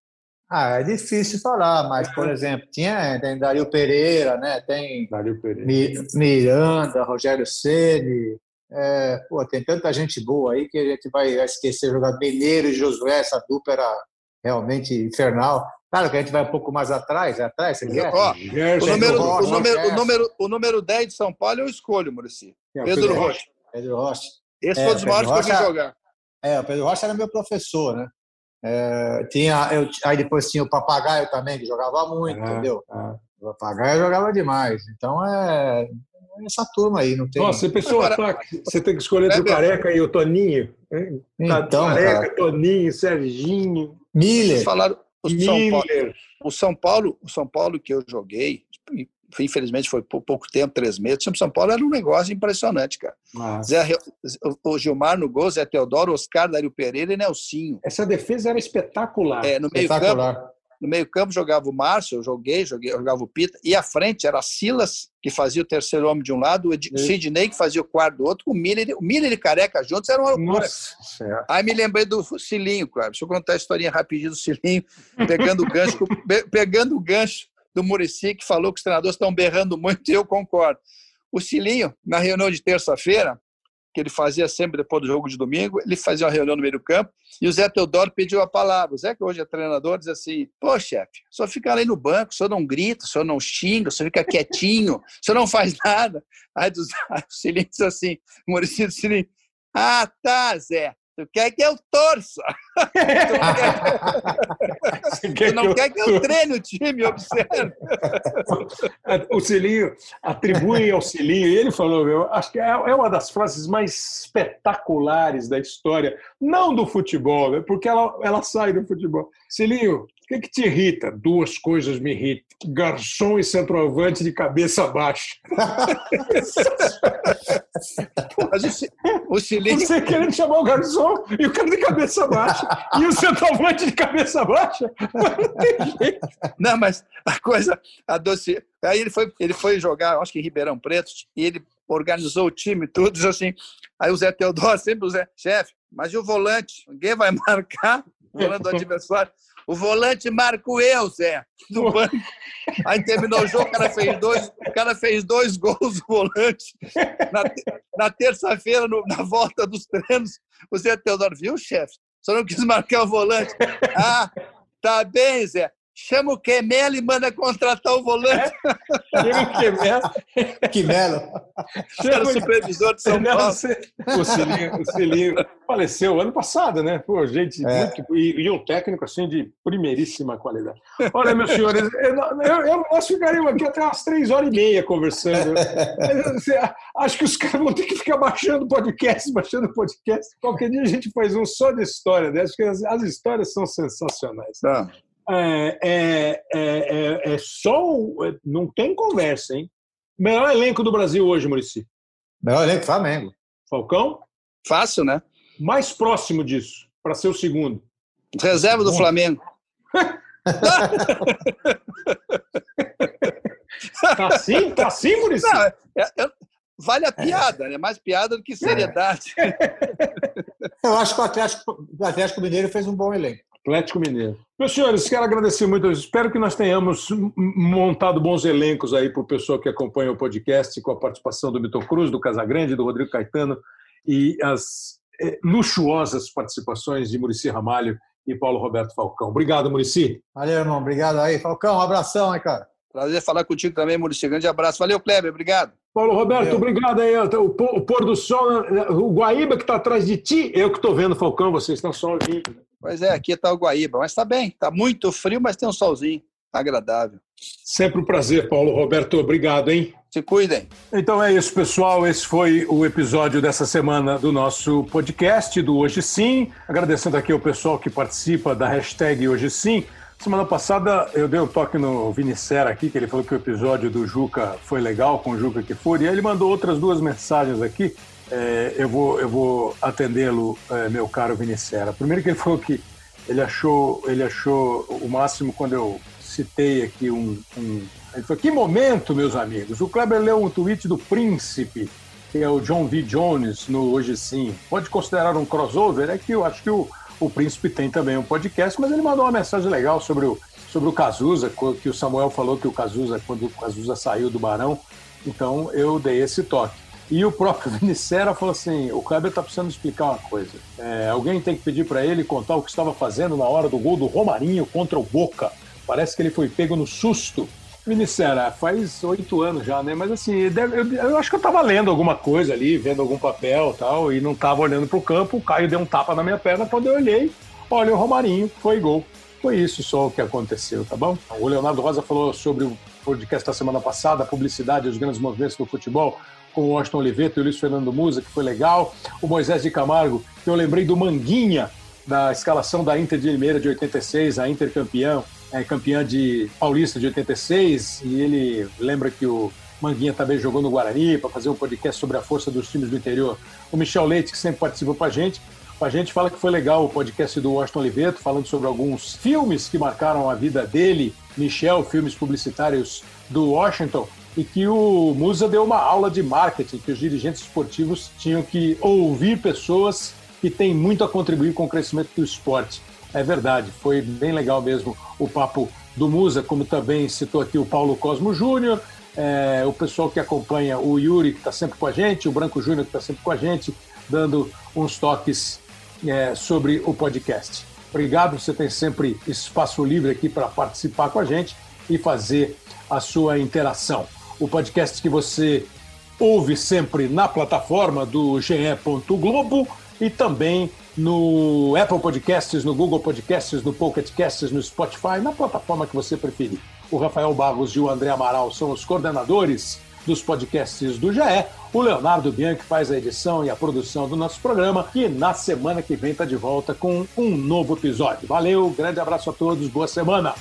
Ah, é difícil falar, mas, por exemplo, tinha, tem Dario Pereira, né? Tem Dario Pereira. Miranda, Rogério Ceni, é, pô, tem tanta gente boa aí que a gente vai esquecer jogar Mineiro e Josué, essa dupla era realmente infernal. Claro que a gente vai um pouco mais atrás, atrás, você quer? Ó, o, número, Rocha, o, número, o, número, o número 10 de São Paulo eu escolho, Murici. É, Pedro, Pedro Rocha. Pedro Rocha. Esse é, foi um dos maiores Rocha, que eu vi jogar. É, o Pedro Rocha era meu professor, né? É, tinha, eu, aí depois tinha o Papagaio também, que jogava muito, entendeu? O Papagaio jogava demais. Então, é, essa turma aí, não tem. Nossa, ataque, você tem que escolher entre o Careca e o Toninho. Então, Careca, cara. Toninho, Serginho. Miller. Falaram, o São, Paulo, o São Paulo, o São Paulo que eu joguei, infelizmente foi por pouco tempo, três meses. O São Paulo era um negócio impressionante, cara. Zé, o Gilmar no gol, Zé Teodoro, Oscar, Dário Pereira e Nelsinho. Essa defesa era espetacular. É, no meio campo, no meio-campo jogava o Márcio, eu joguei, joguei, jogava o Pita, e à frente era Silas, que fazia o terceiro homem de um lado, o Sidney, que fazia o quarto do outro, o Miller, o Miller e Careca juntos era uma loucura. Nossa, Aí me lembrei do Cilinho, claro. Deixa eu contar a historinha rapidinho do Cilinho, pegando o gancho, pegando o gancho do Murici, que falou que os treinadores estão berrando muito, e eu concordo. O Cilinho, na reunião de terça-feira, que ele fazia sempre depois do jogo de domingo, ele fazia uma reunião no meio do campo e o Zé Teodoro pediu a palavra. O Zé, que hoje é treinador, diz assim: pô, chefe, só fica ali no banco, só não grita, só não xinga, só fica quietinho, só não faz nada. Aí o Cilinho diz assim: Maurício Cilinho, ah, tá, Zé, Tu quer que eu torça. [laughs] tu, quer tu não que quer que eu treine o time, observe. [laughs] o Cilinho, atribui ao Cilinho, e ele falou, eu acho que é, é uma das frases mais espetaculares da história, não do futebol, né, porque ela, ela sai do futebol. Cilinho, o que, que te irrita? Duas coisas me irritam: garçom e centroavante de cabeça baixa. o silêncio... Você querendo chamar o garçom e o cara de cabeça baixa e o centroavante de cabeça baixa? Não mas a coisa, a doce. Aí ele foi, ele foi jogar, acho que em Ribeirão Preto, e ele organizou o time, tudo, assim. Aí o Zé Teodoro, sempre o Zé, chefe, mas e o volante? Ninguém vai [laughs] marcar o volante do adversário. O volante Marco eu, Zé, do banco. Aí terminou o jogo, o cara fez dois, o cara fez dois gols, o volante. Na, na terça-feira, na volta dos treinos, o Zé Teodoro viu, chefe? Só não quis marcar o volante. Ah, tá bem, Zé chama o Quemelo e manda contratar o volante. Chama o Quemelo. Quemelo. Era o supervisor de São Paulo. O Cilinho, o Cilinho faleceu ano passado, né? Pô, gente, é. muito, e, e, um técnico assim de primeiríssima qualidade. Olha, meus senhores, eu, eu, eu, nós ficaríamos aqui até umas três horas e meia conversando. Acho que os caras vão ter que ficar baixando podcast, baixando podcast. Qualquer dia a gente faz um só de história, né? Acho que as, as histórias são sensacionais. Tá. É, é, é, é, só. Não tem conversa, hein? Melhor elenco do Brasil hoje, Murici. Melhor elenco Flamengo. Falcão? Fácil, né? Mais próximo disso, para ser o segundo. Reserva do Flamengo. [laughs] tá assim? Tá assim, Murici? Não, é, é, vale a piada, né? Mais piada do que seriedade. [laughs] Eu acho que o Atlético, o Atlético Mineiro fez um bom elenco. Atlético Mineiro. Meus senhores, quero agradecer muito. Espero que nós tenhamos montado bons elencos aí para o pessoal que acompanha o podcast, com a participação do Vitor Cruz, do Casagrande, do Rodrigo Caetano e as eh, luxuosas participações de Murici Ramalho e Paulo Roberto Falcão. Obrigado, Murici. Valeu, irmão. Obrigado aí. Falcão, um abração aí, cara. Prazer falar contigo também, Murici. Grande abraço. Valeu, Kleber. Obrigado. Paulo Roberto, Valeu. obrigado aí. O pôr do sol, o Guaíba que está atrás de ti, eu que estou vendo, Falcão, vocês estão só ouvindo. Pois é, aqui está o Guaíba, mas está bem, está muito frio, mas tem um solzinho agradável. Sempre um prazer, Paulo Roberto. Obrigado, hein? Se cuidem. Então é isso, pessoal. Esse foi o episódio dessa semana do nosso podcast do Hoje Sim. Agradecendo aqui ao pessoal que participa da hashtag Hoje Sim. Semana passada eu dei um toque no Vinicera aqui, que ele falou que o episódio do Juca foi legal, com o Juca que foi, e aí ele mandou outras duas mensagens aqui é, eu vou, eu vou atendê-lo, é, meu caro Vinicera. Primeiro que ele falou que ele achou, ele achou o máximo quando eu citei aqui um, um... Ele falou, que momento, meus amigos. O Kleber leu um tweet do Príncipe, que é o John V. Jones, no Hoje Sim. Pode considerar um crossover? É que eu acho que o, o Príncipe tem também um podcast, mas ele mandou uma mensagem legal sobre o, sobre o Cazuza, que o Samuel falou que o Cazuza, quando o Cazuza saiu do Barão, então eu dei esse toque. E o próprio [laughs] Vinicera falou assim: o Kleber está precisando explicar uma coisa. É, alguém tem que pedir para ele contar o que estava fazendo na hora do gol do Romarinho contra o Boca. Parece que ele foi pego no susto. Vinicera, faz oito anos já, né? Mas assim, eu, acho que eu estava lendo alguma coisa ali, vendo algum papel tal, e não estava olhando para o campo. O Caio deu um tapa na minha perna quando eu olhei. Olha, o Romarinho foi gol. Foi isso só o que aconteceu, tá bom? O Leonardo Rosa falou sobre o podcast da semana passada, publicidade e os grandes movimentos do futebol, com o Washington Oliveto e o Luiz Fernando Musa, que foi legal. O Moisés de Camargo, que eu lembrei do Manguinha, da escalação da Inter de Limeira de 86, a Inter campeã, é, campeã de Paulista de 86, e ele lembra que o Manguinha também jogou no Guarani para fazer um podcast sobre a força dos times do interior. O Michel Leite, que sempre participou com a gente, a gente fala que foi legal o podcast do Washington Oliveto, falando sobre alguns filmes que marcaram a vida dele, Michel, filmes publicitários do Washington, e que o Musa deu uma aula de marketing, que os dirigentes esportivos tinham que ouvir pessoas que têm muito a contribuir com o crescimento do esporte. É verdade, foi bem legal mesmo o papo do Musa, como também citou aqui o Paulo Cosmo Júnior, é, o pessoal que acompanha o Yuri, que está sempre com a gente, o Branco Júnior, que está sempre com a gente, dando uns toques é, sobre o podcast. Obrigado, você tem sempre espaço livre aqui para participar com a gente e fazer a sua interação. O podcast que você ouve sempre na plataforma do ge.globo e também no Apple Podcasts, no Google Podcasts, no Pocket Casts, no Spotify, na plataforma que você preferir. O Rafael Barros e o André Amaral são os coordenadores dos podcasts do GE. O Leonardo Bianchi faz a edição e a produção do nosso programa e na semana que vem está de volta com um novo episódio. Valeu, grande abraço a todos, boa semana!